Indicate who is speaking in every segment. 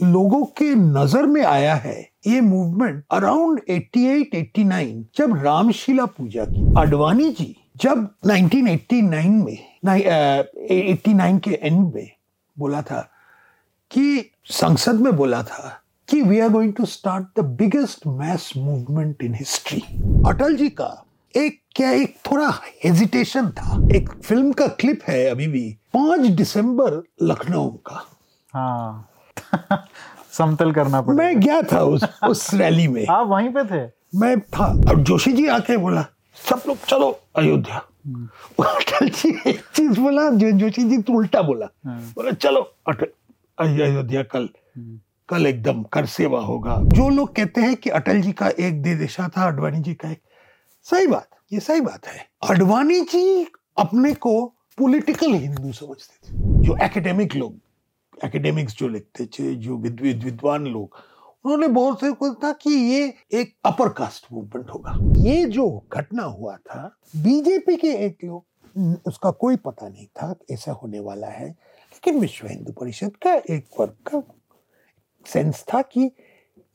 Speaker 1: लोगों के नज़र में आया है ये मूवमेंट अराउंड 88 89 जब रामशिला पूजा की। अडवाणी जी, जब 1989 में एट्टी नाइन के एंड में बोला था कि, संसद में बोला था कि we are going to start the biggest mass movement in history Atal ji का एक, क्या एक थोड़ा हेजिटेशन था। एक फ़िल्म का क्लिप है अभी भी, पाँच दिसंबर लखनऊ का।
Speaker 2: हाँ। समतल करना पड़ा
Speaker 1: मैं गया था उस उस रैली में।
Speaker 2: आप वहीं पे थे?
Speaker 1: मैं था। और जोशी जी आके बोला सब लोग चलो अयोध्या। अटल जी एक चीज़ बोला जो जोशी जी तो उल्टा बोला।
Speaker 2: हाँ।
Speaker 1: बोला चलो अटल अयोध्या कल कल एकदम कर सेवा होगा। जो लोग कहते हैं कि अटल जी का एक दे दिशा था अडवाणी जी का एक सही बात ये सही बात है। अडवाणी जी अपने को पॉलिटिकल हिंदू समझते थे। जो एकेडमिक लोग एकेडमिक्स जो लिखते थे, जो विद्वान लोग, उन्होंने बहुत से को था कि ये एक अपर कास्ट मूवमेंट होगा। ये जो घटना हुआ था बीजेपी के एक लोग, उसका कोई पता नहीं था ऐसा होने वाला है, लेकिन विश्व हिंदू परिषद का एक वर्ग का सेंस था कि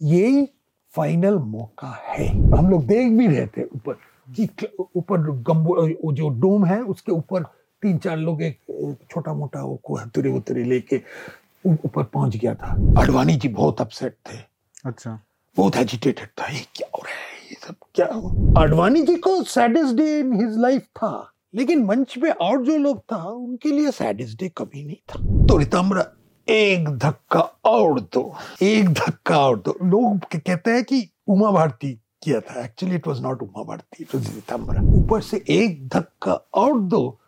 Speaker 1: ये फाइनल मौका है। हम लोग देख भी रहे थे ऊपर, कि ऊपर गंबो जो डोम है, उसके ऊपर तीन चार लोग एक छोटा मोटा वो को हथुरे उतरे लेके ऊपर पहुँच गया था। अडवाणी जी बहुत अपसेट थे।
Speaker 2: अच्छा।
Speaker 1: बहुत एजिटेटेड था। ये क्या हो रहा है? ये सब क्या अडवाणी जी को saddest day in his life था। लेकिन मंच पे और जो लोग था उनके लिए सैडेस्ट डे कभी नहीं था। तो रितम्र एक धक्का और दो। एक धक्का और दो। लोग कहते हैं कि उमा भारती किया था। Actually it was not Uma Bharti it was Ritambhara ऊपर से एक धक्का और दो।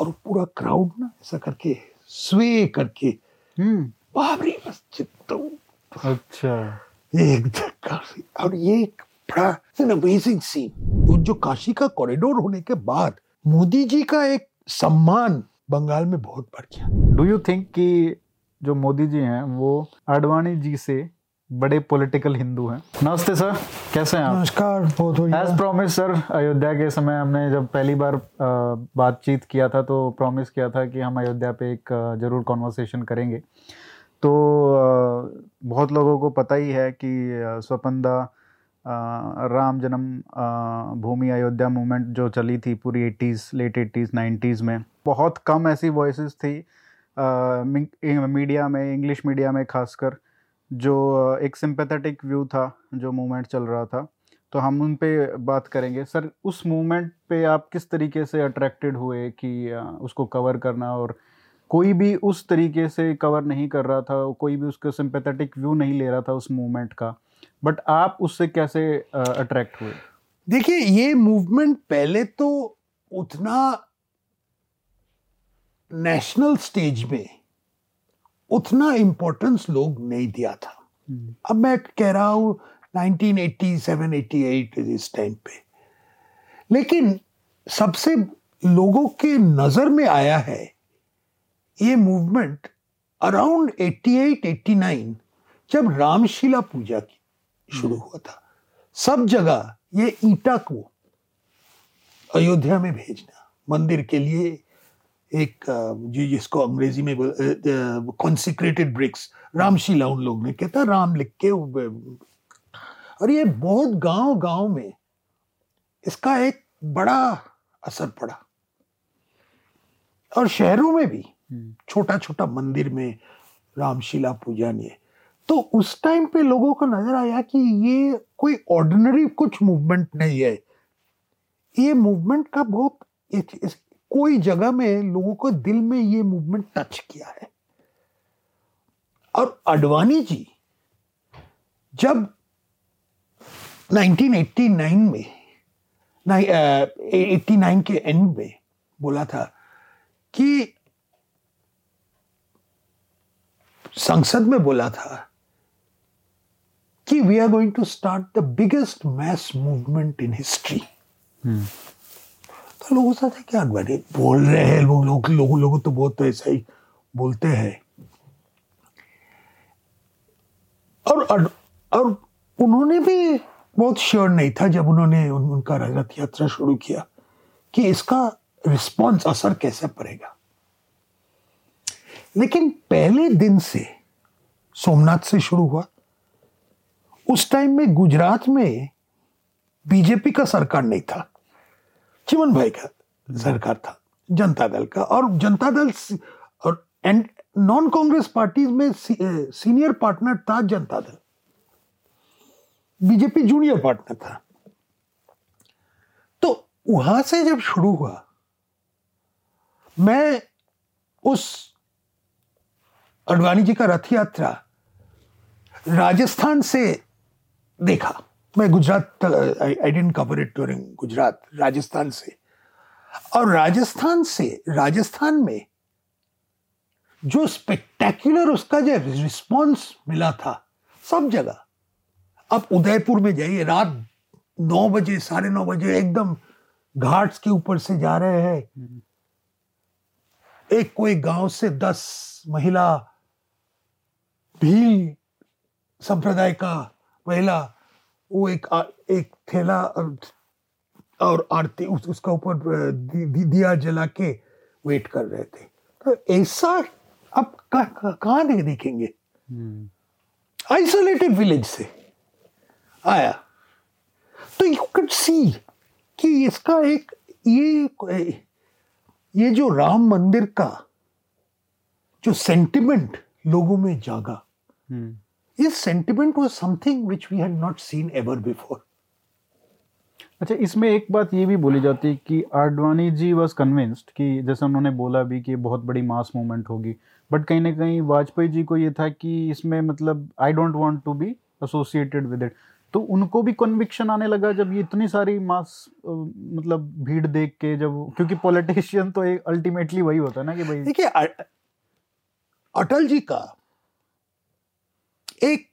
Speaker 1: और पूरा क्राउड ना ऐसा करके स्वे करके
Speaker 2: हम्म।
Speaker 1: बाबरी मस्जिद तो
Speaker 2: अच्छा।
Speaker 1: एक धक्का और ये एक बड़ा अमेजिंग सीन जो काशी का कॉरिडोर होने के बाद मोदी जी का एक सम्मान बंगाल में बहुत बढ़ गया।
Speaker 2: डू यू थिंक कि जो मोदी जी हैं वो आडवाणी जी से बड़े पॉलिटिकल हिंदू हैं। नमस्ते सर कैसे हैं आप?
Speaker 1: नमस्कार बहुत
Speaker 2: एज प्रॉमिस सर अयोध्या के समय हमने जब पहली बार बातचीत किया था तो प्रॉमिस किया था कि हम अयोध्या पे एक ज़रूर कॉन्वर्सेशन करेंगे। तो बहुत लोगों को पता ही है कि स्वपंदा राम जन्म भूमि अयोध्या मूवमेंट जो चली थी पूरी एटीज़ लेट एटीज़ नाइन्टीज़ में बहुत कम ऐसी वॉइस थी मीडिया में इंग्लिश मीडिया में खासकर। जो एक सिंपैथेटिक व्यू था, जो मूवमेंट चल रहा था। तो हम उन पे बात करेंगे। सर, उस मूवमेंट पे आप किस तरीके से अट्रैक्टेड हुए कि उसको कवर करना और कोई भी उस तरीके से कवर नहीं कर रहा था, कोई भी उसका सिंपैथेटिक व्यू नहीं ले रहा था उस मूवमेंट का? बट आप उससे कैसे अट्रैक्ट हुए?
Speaker 1: देखिए, ये मूवमेंट पहले तो उतना नेशनल स्टेज में उतना इम्पोर्टेंस लोग नहीं दिया था। हम्म। अब मैं कह रहा हूँ 1987 88 इस टाइम पे। लेकिन सबसे लोगों के नज़र में आया है ये मूवमेंट अराउंड 88 89 जब रामशिला पूजा की शुरू हुआ था। सब जगह ये ईटा को अयोध्या में भेजना मंदिर के लिए एक जो जिसको अंग्रेज़ी में कॉन्सिक्रेटेड ब्रिक्स रामशिला उन लोग ने कहता राम लिख के और ये बहुत गाँव गाँव में इसका एक बड़ा असर पड़ा। और शहरों में भी हम्म। छोटा छोटा मंदिर में रामशिला पूजा ने तो उस टाइम पे लोगों को नज़र आया कि ये कोई ऑर्डिनरी कुछ मूवमेंट नहीं है। ये मूवमेंट का बहुत कोई जगह में लोगों को दिल में ये मूवमेंट टच किया है। और अडवाणी जी, जब 1989 में एट्टी नाइन के एंड में बोला था कि संसद में बोला था कि we are going to start the biggest mass movement in history तो लोगों साथ है क्या? अडवाणी बोल रहे हैं लोग लोग लोग, लोग तो बहुत तो ऐसा ही बोलते हैं। और और उन्होंने भी बहुत श्योर नहीं था जब उन्होंने उन, उनका रथ यात्रा शुरू किया कि इसका रिस्पॉन्स असर कैसे पड़ेगा। लेकिन पहले दिन से सोमनाथ से शुरू हुआ। उस टाइम में गुजरात में बीजेपी का सरकार नहीं था। चिमन भाई का सरकार था जनता दल का। और जनता दल और एंड नॉन कांग्रेस पार्टी में सीनियर पार्टनर था जनता दल। बीजेपी जूनियर पार्टनर था। तो वहाँ से जब शुरू हुआ मैं उस अडवाणी जी का रथ यात्रा राजस्थान से देखा। मैं Gujarat I didn't cover it during Gujarat Rajasthan से। और राजस्थान से राजस्थान में जो स्पेक्टेक्युलर उसका जो रिस्पॉन्स मिला था सब जगह। अब उदयपुर में जाइए रात नौ बजे साढ़े नौ बजे एकदम घाट्स के ऊपर से जा रहे हैं। एक कोई गाँव से दस महिला भील संप्रदाय का महिला वो एक एक थैला और आरती उस, उसका ऊपर दि, दिया जला के वेट कर रहे थे। तो ऐसा अब कहाँ नहीं देखेंगे? आइसोलेटेड विलेज से आया। तो यू कैन सी कि इसका एक ये ये जो राम मंदिर का जो सेंटिमेंट लोगों में जागा। ये sentiment was something which we had not seen ever before
Speaker 2: अच्छा इसमें एक बात ये भी बोली जाती है कि आडवाणी जी वॉज़ कन्विंस्ड कि जैसे उन्होंने बोला भी कि बहुत बड़ी मास मूवमेंट होगी बट कहीं ना कहीं वाजपेयी जी को ये था कि इसमें मतलब I don't want to be associated with it तो उनको भी कन्विक्शन आने लगा जब ये इतनी सारी मास मतलब भीड़ देख के जब क्योंकि पॉलिटिशियन तो अल्टीमेटली वही होता है ना कि भाई
Speaker 1: देखिए अटल जी का एक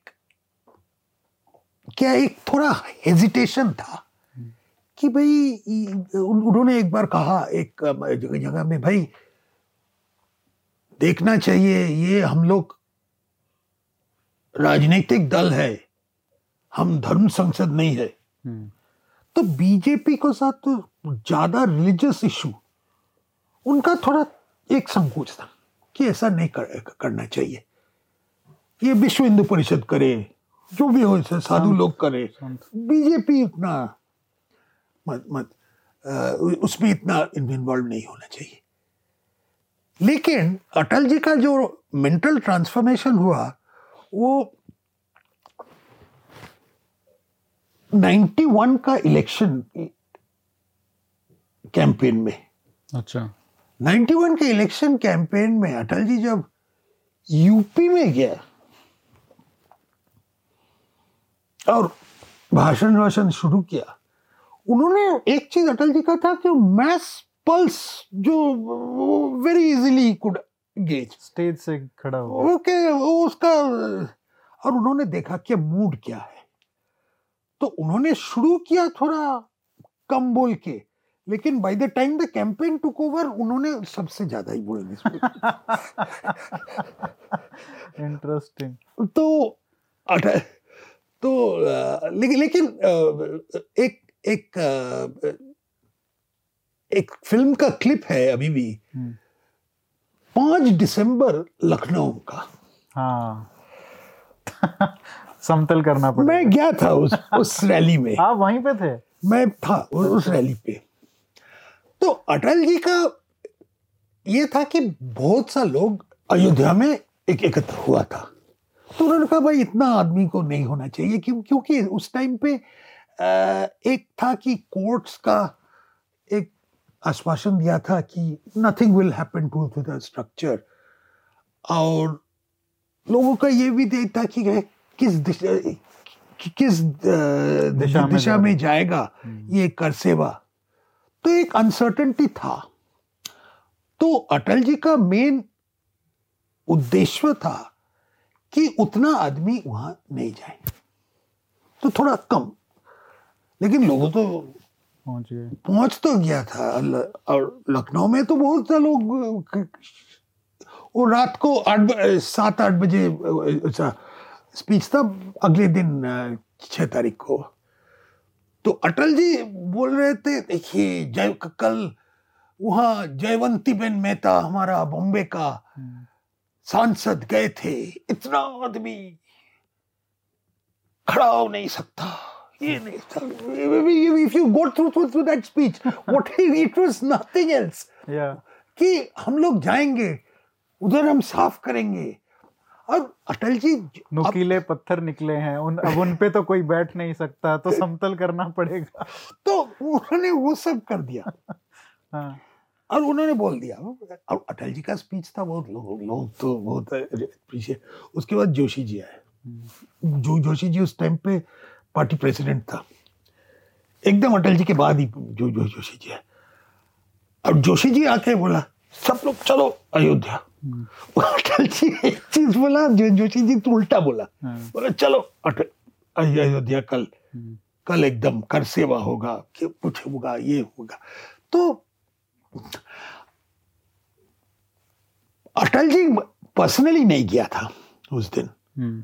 Speaker 1: क्या एक थोड़ा हेजिटेशन था कि भाई उन्होंने एक बार कहा एक जगह में भाई देखना चाहिए ये हम लोग राजनीतिक दल है हम धर्म संसद नहीं है हम्म। तो बीजेपी को साथ तो ज़्यादा रिलीजियस इशू उनका थोड़ा एक संकोच था कि ऐसा नहीं कर, करना चाहिए ये विश्व हिंदू परिषद करे जो भी हो साधु लोग करे बीजेपी इतना मत मत उसमें इतना इन्वॉल्व नहीं होना चाहिए। लेकिन अटल जी का जो मेंटल ट्रांसफॉर्मेशन हुआ वो 91 का इलेक्शन कैंपेन में।
Speaker 2: अच्छा।
Speaker 1: 91 के इलेक्शन कैंपेन में अटल जी जब यूपी में गया और भाषण वाषण शुरू किया। उन्होंने एक चीज़ अटल जी का था कि मैस पल्स जो very easily could gauge
Speaker 2: stage से खड़ा हो
Speaker 1: ओके वो उसका और उन्होंने देखा कि मूड क्या है। तो उन्होंने शुरू किया थोड़ा कम बोल के लेकिन by the time the campaign took over उन्होंने सबसे ज़्यादा ही बोल
Speaker 2: इंटरेस्टिंग
Speaker 1: तो तो लेकिन लेकिन एक एक एक फ़िल्म का क्लिप है अभी भी। हम्म। पाँच दिसंबर लखनऊ का।
Speaker 2: हाँ। समतल करना पड़ा
Speaker 1: मैं गया था उस उस रैली में।
Speaker 2: आप वहीं पे थे?
Speaker 1: मैं था उस रैली पे। तो अटल जी का ये था कि बहुत सा लोग अयोध्या में एक एकत्र हुआ था। तो उन्होंने कहा भाई इतना आदमी को नहीं होना चाहिए। क्यों क्योंकि उस टाइम पे एक था कि कोर्ट्स का एक आश्वासन दिया था कि nothing will happen to the structure और लोगों का ये भी देख था कि किस दिशा किस दिशा में, दिशा में जाएगा हम्म। ये कर सेवा। तो एक अनसर्टेनिटी था। तो अटल जी का मेन उद्देश्य था कि उतना आदमी वहाँ नहीं जाए। तो थोड़ा कम। लेकिन लोगों तो
Speaker 2: पहुँच गए।
Speaker 1: पहुँच तो गया था। और लखनऊ में तो बहुत से लोग वो रात को आठ सात आठ बजे अच्छा स्पीच था अगले दिन छह तारीख को। तो अटल जी बोल रहे थे देखिए जय कल वहाँ जयवंती बेन मेहता हमारा बॉम्बे का हम्म। सांसद गए थे इतना आदमी खड़ा हो नहीं सकता। ये नहीं if you go through through through that speech what it was nothing else कि हम लोग जाएँगे उधर हम साफ़ करेंगे। और अटल जी अब
Speaker 2: नुकीले पत्थर निकले हैं। उन अब उन पे तो कोई बैठ नहीं सकता तो समतल करना पड़ेगा।
Speaker 1: तो उन्होंने वो सब कर दिया।
Speaker 2: हाँ।
Speaker 1: और उन्होंने बोल दिया। और अटल जी का स्पीच था बहुत लोग लोग तो बहुत appreciate- उसके बाद जोशी जी आए।
Speaker 2: हम्म,
Speaker 1: जो जोशी जी उस टाइम पे पार्टी प्रेसिडेंट था। एकदम अटल जी के बाद ही जो जो जोशी जी आए। और जोशी जी आके बोला सब लोग चलो अयोध्या।
Speaker 2: हम्म,
Speaker 1: अटल जी एक चीज़ बोला जो जोशी जी तो उल्टा बोला।
Speaker 2: हाँ,
Speaker 1: बोला चलो अटल अयोध्या कल
Speaker 2: हम्म,
Speaker 1: कल एकदम कर सेवा होगा कुछ होगा ये होगा। तो अटल जी पर्सनली नहीं गया था उस दिन।
Speaker 2: हम्म,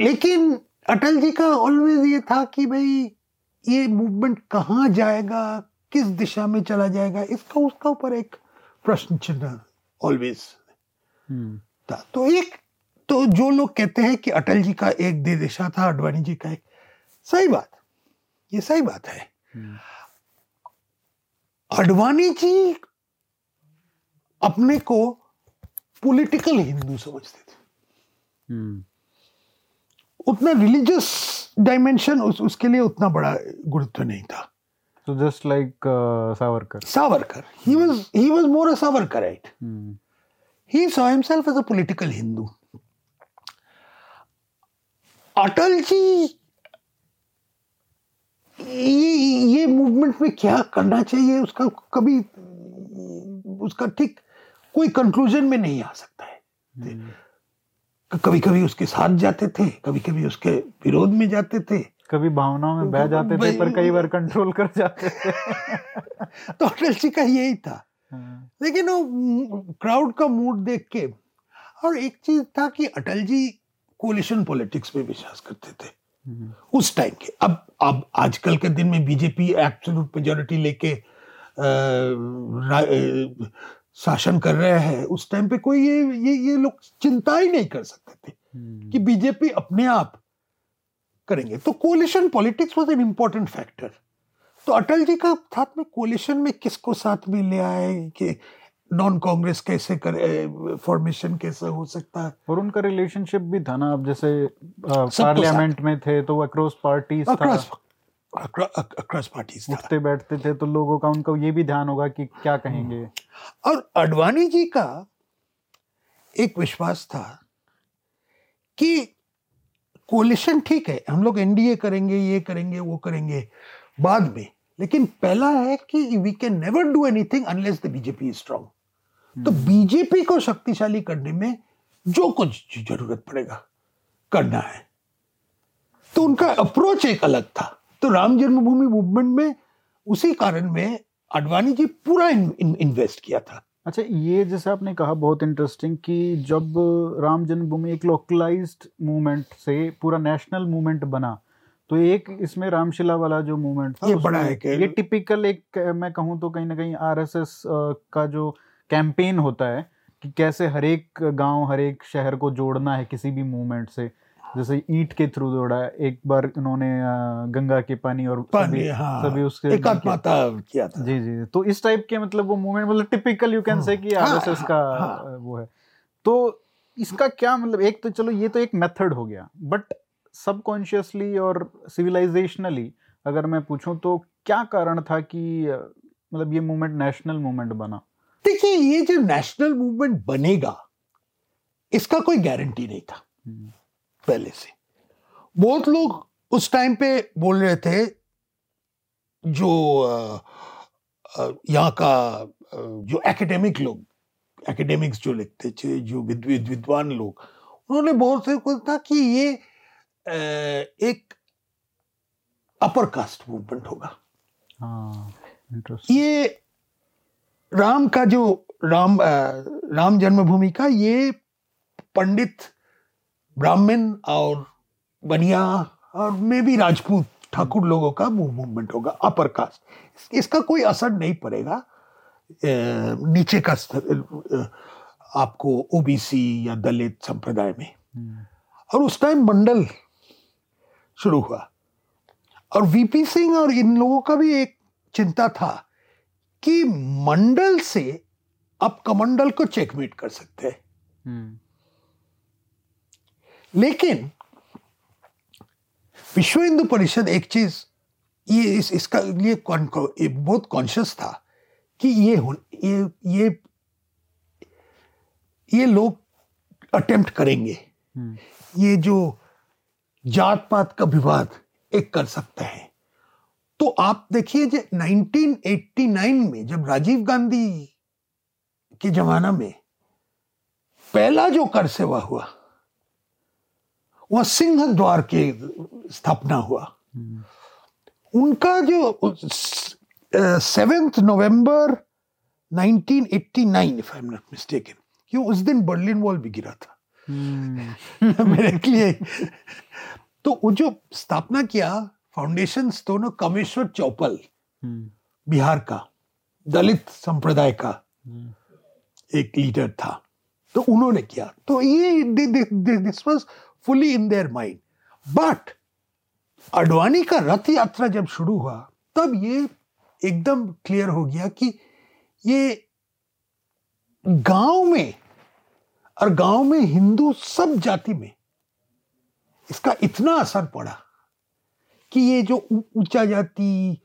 Speaker 1: लेकिन अटल जी का ऑलवेज ये था कि भाई ये मूवमेंट कहाँ जाएगा किस दिशा में चला जाएगा इसका उसका ऊपर एक प्रश्न चिन्ह ऑलवेज
Speaker 2: हम्म,
Speaker 1: था। तो एक तो जो लोग कहते हैं कि अटल जी का एक दे दिशा था अडवाणी जी का एक सही बात। ये सही बात है।
Speaker 2: हम्म,
Speaker 1: अडवाणी जी अपने को पॉलिटिकल हिंदू समझते थे।
Speaker 2: हम्म,
Speaker 1: उतना रिलीजियस डायमेंशन उस, उसके लिए उतना बड़ा गुरुत्व नहीं था।
Speaker 2: तो just like Savarkar
Speaker 1: Savarkar he was he was more a Savarkarite
Speaker 2: hmm,
Speaker 1: he saw himself as a political Hindu. Atal ji ये ये मूवमेंट में क्या करना चाहिए? उसका कभी उसका ठीक कोई कंक्लूजन में नहीं आ सकता है।
Speaker 2: हम्म।
Speaker 1: कभी कभी उसके साथ जाते थे कभी कभी उसके विरोध में जाते थे।
Speaker 2: कभी भावनाओं में बह जाते थे पर कई बार कंट्रोल कर जाते थे।
Speaker 1: तो अटल जी का यही था।
Speaker 2: हाँ,
Speaker 1: लेकिन वो क्राउड का मूड देख के और एक चीज़ था कि अटल जी कोलिशन पॉलिटिक्स में विश्वास करते थे। उस टाइम के। अब अब आजकल के दिन में बीजेपी एब्सोल्यूट मेजोरिटी लेके शासन कर रहे हैं उस टाइम पे कोई ये ये ये लोग चिंता ही नहीं कर सकते थे
Speaker 2: हम्म,
Speaker 1: कि बीजेपी अपने आप करेंगे। तो coalition politics was an important factor तो अटल जी का साथ में कोलिशन में किसको साथ में ले आए कि नॉन कांग्रेस कैसे करे फॉर्मेशन कैसे हो सकता है?
Speaker 2: और उनका रिलेशनशिप भी था ना अब जैसे पार्लियामेंट में थे तो अक्रॉस पार्टीज़ था।
Speaker 1: अक्रॉस अक्रॉस पार्टीज़
Speaker 2: उठते बैठते थे तो लोगों का उनका ये भी ध्यान होगा कि क्या कहेंगे।
Speaker 1: और अडवाणी जी का एक विश्वास था कि कोलिशन ठीक है हम लोग एनडीए करेंगे ये करेंगे वो करेंगे बाद में। लेकिन पहला है कि we can never do anything unless the BJP is strong तो बीजेपी को शक्तिशाली करने में जो कुछ ज़रूरत पड़ेगा करना है। तो उनका अप्रोच एक अलग था। तो राम जन्मभूमि मूवमेंट में उसी कारण में अडवाणी जी पूरा इन, इन, इन्वेस्ट किया था।
Speaker 2: अच्छा ये जैसे आपने कहा बहुत इंटरेस्टिंग कि जब राम जन्मभूमि एक लोकलाइज्ड मूवमेंट से पूरा नेशनल मूवमेंट बना तो एक इसमें रामशिला वाला जो मूवमेंट था
Speaker 1: ये बड़ा है
Speaker 2: ये टिपिकल एक मैं कहूँ तो कहीं ना कहीं आरएसएस का जो कैंपेन होता है कि कैसे हर एक गाँव हर एक शहर को जोड़ना है किसी भी मूवमेंट से। जैसे ईट के थ्रू जोड़ा है एक बार उन्होंने गंगा के पानी और
Speaker 1: पानी
Speaker 2: सभी,
Speaker 1: हाँ
Speaker 2: सभी उसके
Speaker 1: किया था।
Speaker 2: जी जी तो इस टाइप के मतलब वो मूवमेंट मतलब टिपिकल यू कैन से कि
Speaker 1: हाँ,
Speaker 2: आरएसएस का
Speaker 1: हाँ।
Speaker 2: वो है। तो इसका क्या मतलब एक तो चलो ये तो एक मेथड हो गया। बट सबकॉन्शियसली और सिविलाइजेशनली अगर मैं पूछूँ तो क्या कारण था कि मतलब ये मूवमेंट नेशनल मूवमेंट बना?
Speaker 1: देखिए ये जो नेशनल मूवमेंट बनेगा इसका कोई गारंटी नहीं था
Speaker 2: हम्म,
Speaker 1: पहले से। बहुत लोग उस टाइम पे बोल रहे थे जो यहाँ का जो एकेडमिक लोग एकेडमिक्स जो लिखते थे जो विद, विद, विद्वान लोग उन्होंने बहुत से को था कि ये एक अपर कास्ट मूवमेंट होगा।
Speaker 2: हाँ
Speaker 1: ये राम का जो राम राम जन्मभूमि का ये पंडित ब्राह्मण और बनिया और मे भी राजपूत ठाकुर लोगों का मूवमेंट होगा अपर कास्ट इसका कोई असर नहीं पड़ेगा। नीचे का आपको ओबीसी या दलित संप्रदाय में। हम्म। और उस टाइम मंडल शुरू हुआ। और वीपी सिंह और इन लोगों का भी एक चिंता था कि मंडल से आप कमंडल को चेकमेट कर सकते हैं हम्म। लेकिन विश्व हिंदू परिषद एक चीज़ ये इस इसका लिए ये बहुत कॉन्शियस था कि ये ये ये ये लोग अटेम्प्ट करेंगे हम्म। ये जो जात पात का विवाद एक कर सकता है तो आप देखिए जो 1989 में जब राजीव गांधी के जमाना में पहला जो कर सेवा हुआ वह सिंह द्वार के स्थापना हुआ। उनका जो seventh November 1989 if I am not mistaken क्यों उस दिन बर्लिन वॉल भी गिरा था। hmm. मेरे लिए। तो वो जो स्थापना किया फाउंडेशन तो ना कमेश्वर चौपल hmm. बिहार का दलित संप्रदाय का hmm. एक लीडर था तो उन्होंने किया तो ये this was fully in their mind but Advani का रथ यात्रा जब शुरू हुआ तब ये एकदम क्लियर हो गया कि ये गाँव में और गाँव में हिंदू सब जाति में इसका इतना असर पड़ा कि ये जो ऊँचा जाति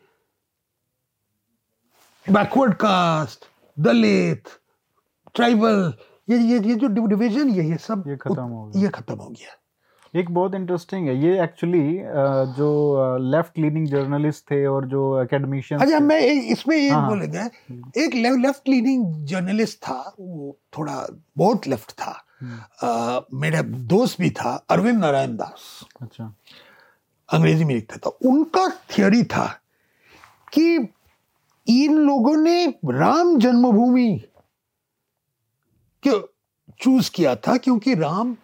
Speaker 1: बैकवर्ड कास्ट दलित ट्राइबल ये ये ये जो डिवीज़न ये ये सब
Speaker 2: ये खत्म हो गया।
Speaker 1: ये खत्म हो गया।
Speaker 2: एक बहुत इंटरेस्टिंग है ये एक्चुअली जो लेफ़्ट लीनिंग जर्नलिस्ट थे और जो एकेडमिशियन
Speaker 1: अच्छा मैं इसमें एक हाँ, बोलेगा एक लेफ़्ट लीनिंग जर्नलिस्ट था वो थोड़ा बहुत लेफ़्ट था। आ, मेरा दोस्त भी था अरविंद नारायण दास।
Speaker 2: अच्छा।
Speaker 1: अंग्रेज़ी में लिखता था। उनका थियोरी था कि इन लोगों ने राम जन्मभूमि क्यों चूज़ किया था? क्योंकि राम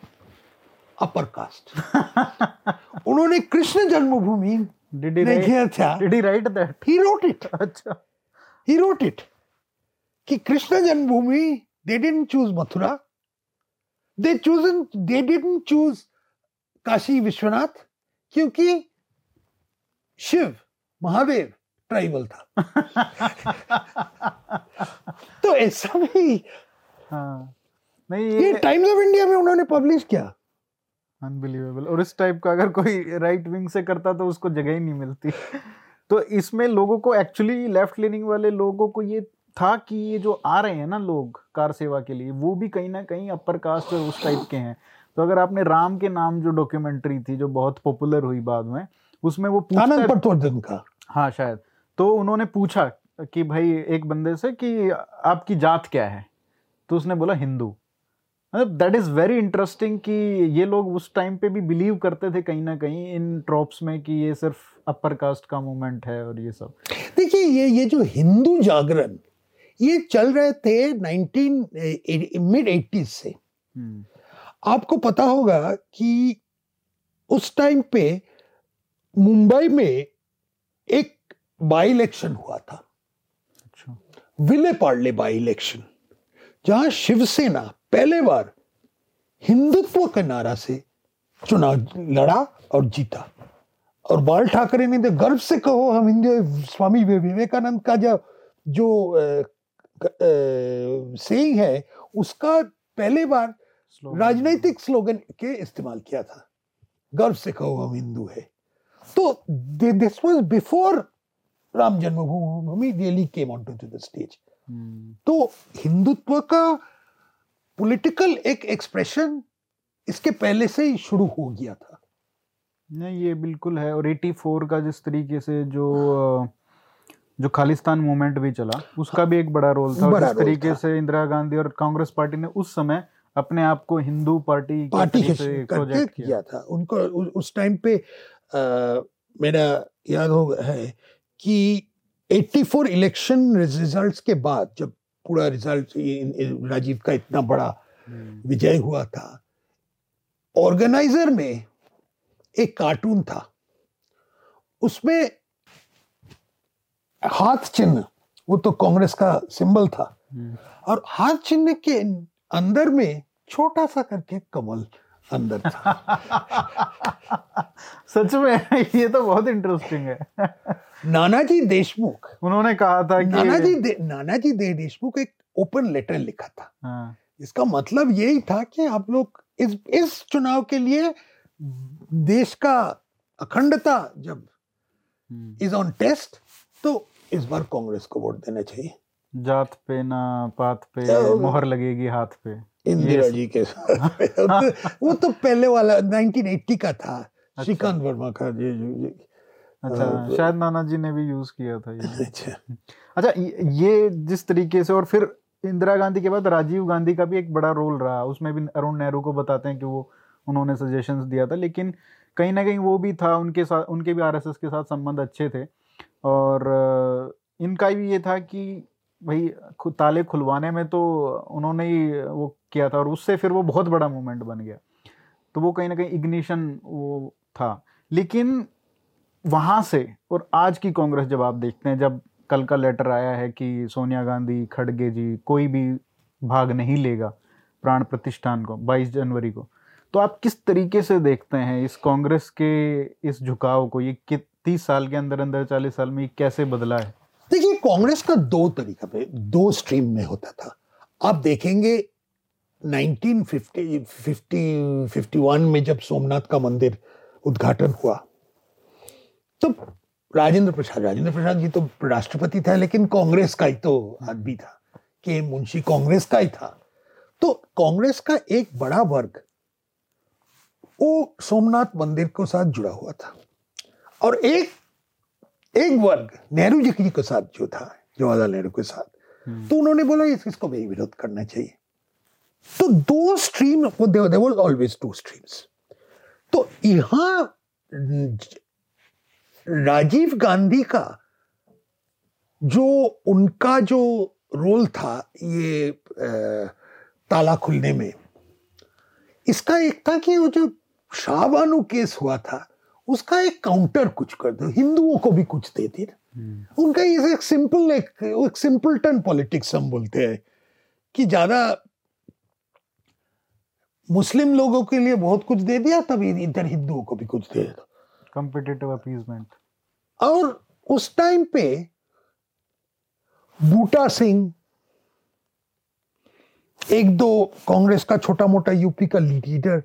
Speaker 1: अपर कास्ट उन्होंने कृष्ण जन्मभूमि
Speaker 2: किया था। Did he write that
Speaker 1: he wrote it
Speaker 2: अच्छा।
Speaker 1: ही रोट इट कि Krishna Janmabhoomi they didn't choose Mathura. They choose they didn't choose Kashi Vishwanath. क्योंकि शिव महादेव ट्राइबल था। तो ऐसा भी
Speaker 2: हाँ।
Speaker 1: नहीं ये, टाइम्स ऑफ़ इंडिया में उन्होंने पब्लिश किया।
Speaker 2: अनबिलीवेबल और इस टाइप का अगर कोई राइट विंग से करता तो उसको जगह ही नहीं मिलती। तो इसमें लोगों को एक्चुअली लेफ़्ट लीनिंग वाले लोगों को ये था कि ये जो आ रहे हैं ना लोग कार सेवा के लिए वो भी कहीं ना कहीं अपर कास्ट और उस टाइप के हैं। तो अगर आपने राम के नाम जो डॉक्यूमेंट्री थी जो बहुत पॉपुलर हुई बाद में उसमें वो
Speaker 1: पूछता का।
Speaker 2: हाँ शायद। तो उन्होंने पूछा कि भाई एक बंदे से कि आपकी जात क्या है? तो उसने बोला हिंदू। मतलब दैट इज़ वेरी इंटरेस्टिंग कि ये लोग उस टाइम पे भी बिलीव करते थे कहीं ना कहीं इन ट्रॉप्स में कि ये सिर्फ़ अपर कास्ट का मूवमेंट है और ये सब।
Speaker 1: देखिए ये ये जो हिंदू जागरण ये चल रहे थे नाइनटीन मिड एटीज से। hmm. आपको पता होगा कि उस टाइम पे मुंबई में एक बाई इलेक्शन हुआ था। अच्छा। विले पार्ले बाई इलेक्शन जहाँ शिवसेना पहले बार हिंदुत्व के नारा से चुनाव लड़ा और जीता। और बाल ठाकरे ने तो गर्व से कहो हम हिंदू स्वामी विवेकानंद का जो जो सेइंग है उसका पहले बार राजनीतिक स्लोगन के इस्तेमाल किया था। गर्व से कहो हम हिंदू है। तो this was before Ram Janmabhoomi really came on to the stage तो हिंदुत्व का पॉलिटिकल एक एक्सप्रेशन इसके पहले से ही शुरू हो गया था।
Speaker 2: नहीं ये बिल्कुल है और 84 का जिस तरीके से जो जो खालिस्तान मूवमेंट भी चला उसका भी एक बड़ा रोल था। बड़ा जिस तरीके से इंदिरा गांधी और कांग्रेस पार्टी ने उस समय अपने आप को हिंदू पार्टी
Speaker 1: पार्टी के से किया।, किया था उनको उस टाइम पे आ, मेरा याद हो है कि 84 इलेक्शन रिजल्ट्स के बाद जब पूरा रिज़ल्ट राजीव का इतना बड़ा हम्म। विजय हुआ था ऑर्गेनाइजर में एक कार्टून था उसमें हाथ चिन्ह वो तो कांग्रेस का सिंबल था
Speaker 2: हम्म,
Speaker 1: और हाथ चिन्ह के अंदर में छोटा सा करके कमल अंदर था।
Speaker 2: सच में ये तो बहुत इंटरेस्टिंग है।
Speaker 1: नानाजी देशमुख।
Speaker 2: उन्होंने कहा था कि
Speaker 1: नानाजी दे, नानाजी दे देशमुख एक ओपन लेटर लिखा था।
Speaker 2: हाँ,
Speaker 1: इसका मतलब यही था कि आप लोग इस इस चुनाव के लिए देश का अखंडता जब इज़ ऑन टेस्ट तो इस बार कांग्रेस को वोट देना चाहिए।
Speaker 2: जात पे ना पात पे
Speaker 1: तो-
Speaker 2: मोहर लगेगी हाथ पे।
Speaker 1: इंदिरा जी के साथ तो वो तो पहले वाला 1980 का था श्रीकांत वर्मा का ये जो ये
Speaker 2: अच्छा
Speaker 1: हाँ,
Speaker 2: शायद नाना जी ने भी यूज़ किया था ये।
Speaker 1: अच्छा।
Speaker 2: अच्छा ये ये जिस तरीके से और फिर इंदिरा गांधी के बाद राजीव गांधी का भी एक बड़ा रोल रहा उसमें भी अरुण नेहरू को बताते हैं कि वो उन्होंने सजेशंस दिया था लेकिन कहीं ना कहीं वो भी था उनके साथ उनके भी आरएसएस के साथ संबंध अच्छे थे। और इनका भी ये था कि भाई ताले खुलवाने में तो उन्होंने ही वो किया था और उससे फिर वो बहुत बड़ा मोमेंट बन गया। तो वो कहीं ना कहीं इग्निशन वो था। लेकिन वहाँ से, और आज की कांग्रेस जब आप देखते हैं, जब कल का लेटर आया है कि सोनिया गांधी, खड़गे जी कोई भी भाग नहीं लेगा प्राण प्रतिष्ठान को 22 जनवरी को तो आप किस तरीके से देखते हैं इस कांग्रेस के इस झुकाव को? ये कि तीस साल के अंदर अंदर चालीस साल में ये कैसे बदला है?
Speaker 1: देखिए, कांग्रेस का दो तरीका पे, दो स्ट्रीम में होता था। आप देखेंगे 1950 50 51 में जब सोमनाथ का मंदिर उद्घाटन हुआ तो राजेंद्र प्रसाद राजेंद्र प्रसाद जी तो राष्ट्रपति था, लेकिन कांग्रेस का ही तो आदमी था, के मुंशी कांग्रेस का ही था। तो कांग्रेस का एक बड़ा वर्ग, वो सोमनाथ मंदिर के साथ जुड़ा हुआ था। और एक एक वर्ग नेहरू जी के साथ जो था जवाहरलाल नेहरू के साथ तो उन्होंने बोला इस इसको भी विरोध करना चाहिए। तो दो stream they were always two streams तो यहाँ राजीव गांधी का जो उनका जो रोल था ये ताला खुलने में इसका एक था कि वो जो शाहबानू केस हुआ था उसका एक काउंटर कुछ कर दो। हिंदुओं को भी कुछ दे दे उनका ये एक सिंपल एक, एक सिंपल टर्न पॉलिटिक्स हम बोलते हैं कि ज़्यादा मुस्लिम लोगों के लिए बहुत कुछ दे दिया तब इधर हिंदुओं को भी कुछ दे दो।
Speaker 2: कॉम्पिटिटिव अपीजमेंट
Speaker 1: और उस टाइम पे बूटा सिंह एक दो कांग्रेस का छोटा मोटा यूपी का लीडर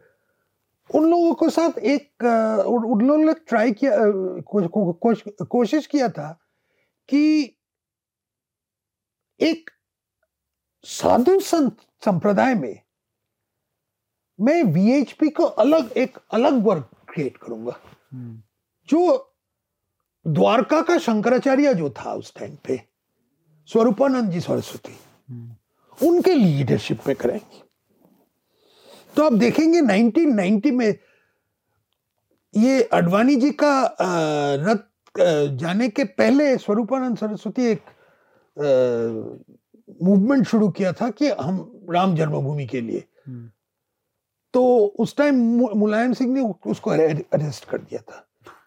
Speaker 1: उन लोगों के साथ एक उन लोगों ने ट्राई किया को, को, को, कोशिश किया था कि एक साधु संत संप्रदाय में मैं वीएचपी को अलग एक अलग वर्ग क्रिएट करूँगा। जो द्वारका का शंकराचार्य जो था उस टाइम पे स्वरूपानंद जी सरस्वती उनके लीडरशिप में करेंगे। तो आप देखेंगे 1990 में ये अडवाणी जी का रथ जाने के पहले स्वरूपानंद सरस्वती एक मूवमेंट शुरू किया था कि हम राम जन्मभूमि के लिए। तो उस टाइम मुलायम सिंह ने उसको अरेस्ट कर दिया था।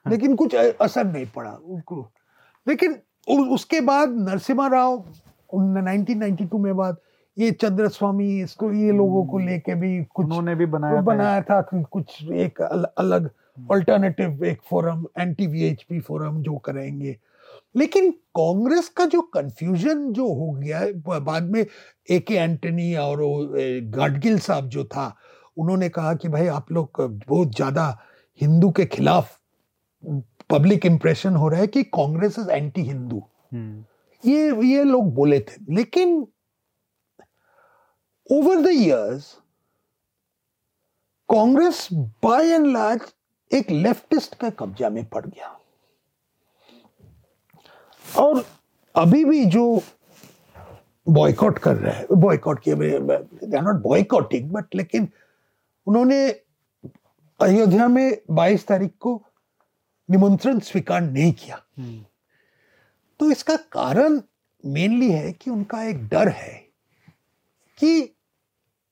Speaker 1: लेकिन कुछ असर नहीं पड़ा उनको। लेकिन उसके बाद Narasimha Rao nineteen ninety two में बाद ये चंद्र स्वामी इसको ये लोगों को लेके भी कुछ
Speaker 2: उन्होंने भी बनाया था
Speaker 1: बनाया था कुछ एक अल, अलग अल्टरनेटिव एक फोरम एंटी वीएचपी फोरम जो करेंगे। लेकिन कांग्रेस का जो कंफ्यूजन जो हो गया बाद में ए के एंटनी और गाडगिल साहब जो था उन्होंने कहा कि भाई आप लोग बहुत ज़्यादा हिंदू के खिलाफ पब्लिक इंप्रेशन हो रहा है कि Congress is anti Hindu
Speaker 2: hmm,
Speaker 1: ये ये लोग बोले थे। लेकिन over the years Congress by and large एक लेफ्टिस्ट का कब्जा में पड़ गया। और अभी भी जो बॉयकॉट कर रहा है बॉयकॉट किए they are not boycotting but लेकिन उन्होंने अयोध्या में 22 तारीख को निमंत्रण स्वीकार नहीं किया।
Speaker 2: हम्म,
Speaker 1: तो इसका कारण मेनली है कि उनका एक डर है कि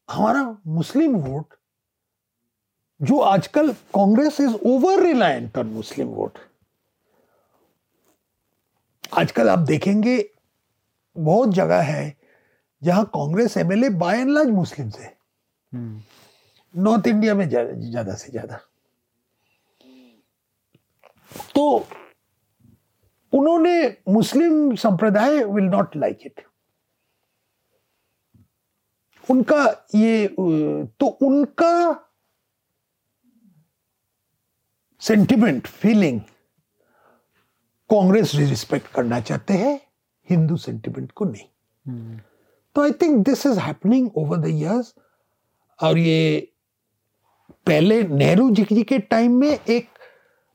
Speaker 1: हमारा मुस्लिम वोट जो आजकल Congress is over reliant on Muslim vote. आजकल आप देखेंगे बहुत जगह है जहाँ Congress MLA by and large Muslim
Speaker 2: hmm,
Speaker 1: north India में ज़्यादा से ज़्यादा। तो उन्होंने मुस्लिम संप्रदाय विल नॉट लाइक इट उनका ये तो उनका सेंटिमेंट फीलिंग कांग्रेस रिस्पेक्ट करना चाहते हैं, हिंदू सेंटिमेंट को नहीं। तो I think this is happening over the years और ये पहले नेहरू जी के टाइम में एक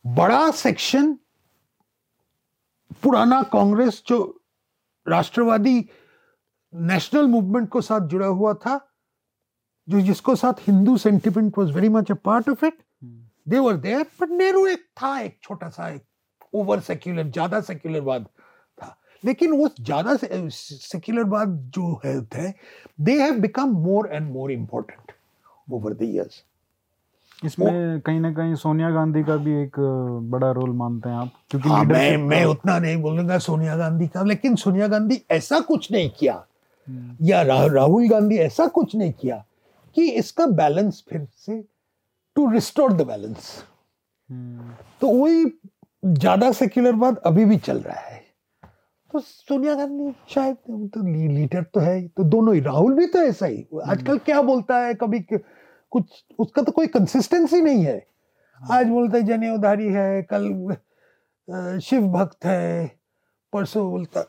Speaker 1: बड़ा सेक्शन पुराना कांग्रेस जो राष्ट्रवादी नेशनल मूवमेंट को साथ जुड़ा हुआ था जो जिसको साथ Hindu sentiment was very much a part of it they were there but Nehru एक था एक छोटा सा एक ओवर सेक्युलर ज़्यादा सेक्युलरवाद था। लेकिन वो ज़्यादा सेक्युलरवाद जो है they have become more and more important over the years
Speaker 2: इसमें कहीं ना कहीं सोनिया गांधी का भी एक बड़ा रोल मानते हैं आप क्योंकि
Speaker 1: हाँ मैं मैं उतना नहीं बोलूँगा सोनिया गांधी का लेकिन सोनिया गांधी ऐसा कुछ नहीं किया। या रा, राहुल गांधी ऐसा कुछ नहीं किया कि इसका बैलेंस फिर से to restore the balance
Speaker 2: hmm,
Speaker 1: तो वही ज़्यादा सेक्युलरवाद अभी भी चल रहा है। तो सोनिया गांधी शायद तो ली, लीडर तो है तो दोनों ही। राहुल भी तो ऐसा ही। आजकल क्या बोलता है कभी कुछ उसका तो कोई कंसिस्टेंसी नहीं है। आज बोलता है जनेऊधारी है कल शिव भक्त है। परसों बोलता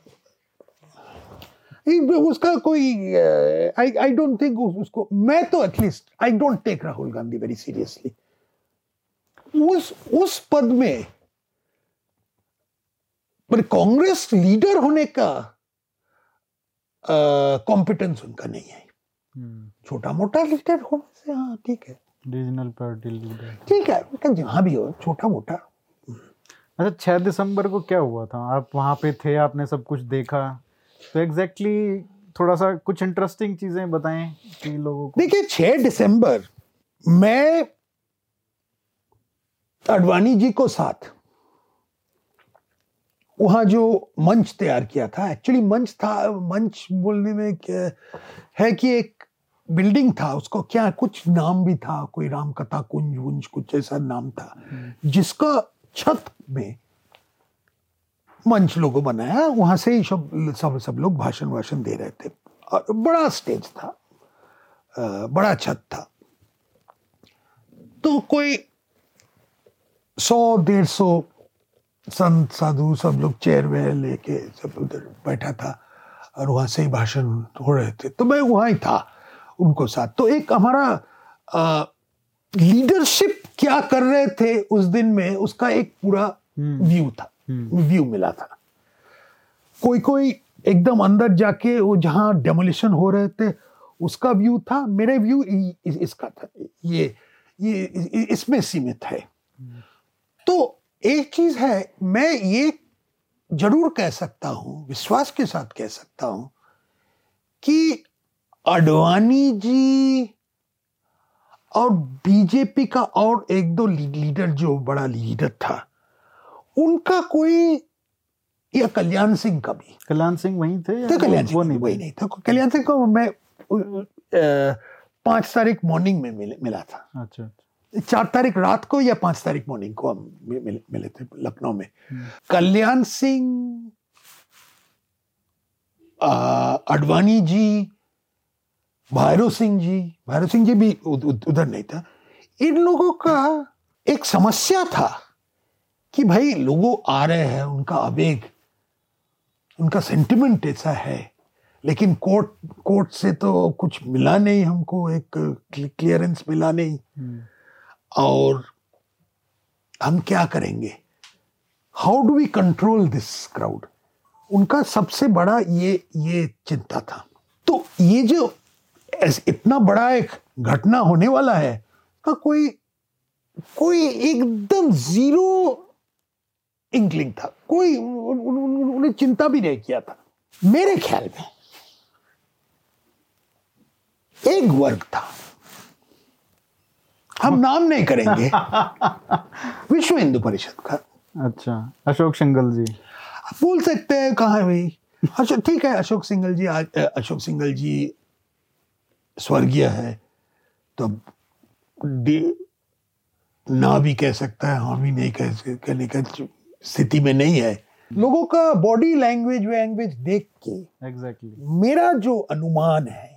Speaker 1: उसका कोई आई आई डोंट थिंक उसको मैं तो at least I don't take Rahul Gandhi very seriously उस उस पद में पर कांग्रेस लीडर होने का कॉम्पिटेंस uh, उनका नहीं है।
Speaker 2: हम्म,
Speaker 1: छोटा मोटा लीडर होने से हाँ ठीक है।
Speaker 2: रीजनल पार्टी लीडर
Speaker 1: ठीक है जहाँ भी हो छोटा मोटा
Speaker 2: अच्छा छह दिसंबर को क्या हुआ था? आप वहाँ पे थे आपने सब कुछ देखा? तो एग्जैक्टली exactly थोड़ा सा कुछ इंटरेस्टिंग चीज़ें बताएँ कि लोगों को।
Speaker 1: देखिए 6 दिसंबर मैं अडवाणी जी को साथ वहाँ जो मंच तैयार किया था एक्चुअली मंच था मंच बोलने में क्या है कि एक बिल्डिंग था उसको क्या कुछ नाम भी था कोई राम कथा कुंज वुंज कुछ ऐसा नाम था जिसका छत में मंच लोगों बनाया वहाँ से ही सब सब सब लोग भाषण वाषण दे रहे थे और बड़ा स्टेज था बड़ा छत था तो कोई सौ डेढ़ सौ संत साधु सब लोग चेयर वेयर लेके सब उधर बैठा था और वहाँ से ही भाषण हो रहे थे तो मैं वहाँ ही था उनको साथ तो एक हमारा लीडरशिप क्या कर रहे थे उस दिन में उसका एक पूरा। व्यू था
Speaker 2: हम्म।
Speaker 1: व्यू मिला था। कोई कोई एकदम अंदर जाके वो जहाँ डेमोलिशन हो रहे थे, उसका व्यू था, मेरे व्यू इसका था, ये ये इसमें सीमित है। तो एक चीज़ है, मैं ये ज़रूर कह सकता हूँ, विश्वास के साथ कह सकता हूँ कि अडवाणी जी और बीजेपी का और एक दो लीडर, जो बड़ा लीडर था उनका कोई या कल्याण सिंह का भी।
Speaker 2: कल्याण सिंह वही थे या
Speaker 1: तो कल्याण
Speaker 2: वो
Speaker 1: सिंह
Speaker 2: नहीं
Speaker 1: वही नहीं था कल्याण सिंह को मैं पाँच तारीख मॉर्निंग में मिले, मिला था।
Speaker 2: अच्छा
Speaker 1: चार तारीख रात को या पाँच तारीख मॉर्निंग को हम मिले, मिले थे लखनऊ में।
Speaker 2: हम्म।
Speaker 1: कल्याण सिंह अडवाणी जी भैरव सिंह जी भैरव सिंह जी भी उध- उध- उधर नहीं था। इन लोगों का एक समस्या था। कि भाई लोगों आ रहे हैं उनका आवेग उनका सेंटिमेंट ऐसा है। लेकिन कोर्ट कोर्ट से तो कुछ मिला नहीं हमको एक क्लियरेंस मिला नहीं।
Speaker 2: हम्म,
Speaker 1: और हम क्या करेंगे? How do we control this crowd उनका सबसे बड़ा ये ये चिंता था। तो ये जो इतना बड़ा एक घटना होने वाला है का कोई कोई एकदम ज़ीरो इंकलिंग था। कोई उन- उन- उन- उन्हें चिंता भी नहीं किया था। मेरे ख्याल में एक वर्ग था। हम नाम नहीं करेंगे। विश्व हिंदू परिषद का।
Speaker 2: अच्छा अशोक सिंगल जी।
Speaker 1: आप बोल सकते हैं कहा है भाई? अच्छा ठीक है अशोक सिंगल जी आज अशोक सिंगल जी स्वर्गीय है। तो ना भी कह सकता है हम भी नहीं कह कहने का स्थिति में नहीं है। लोगों का बॉडी लैंग्वेज लैंग्वेज देख के
Speaker 2: एग्जैक्टली
Speaker 1: मेरा जो अनुमान है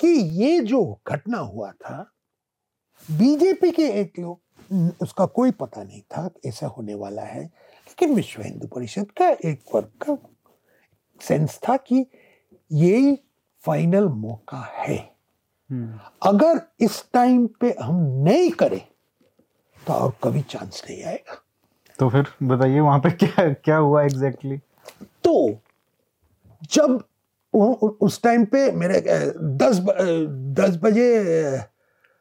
Speaker 1: कि ये जो घटना हुआ था बीजेपी के एक लोग उसका कोई पता नहीं था ऐसा होने वाला है लेकिन विश्व हिंदू परिषद का एक वर्ग का सेंस था कि यही फाइनल मौका है। अगर इस टाइम पे हम नहीं करें तो और कभी चांस नहीं आएगा।
Speaker 2: तो फिर बताइए वहाँ पे क्या क्या हुआ एग्जैक्टली
Speaker 1: तो जब उस टाइम पे मेरे दस दस बजे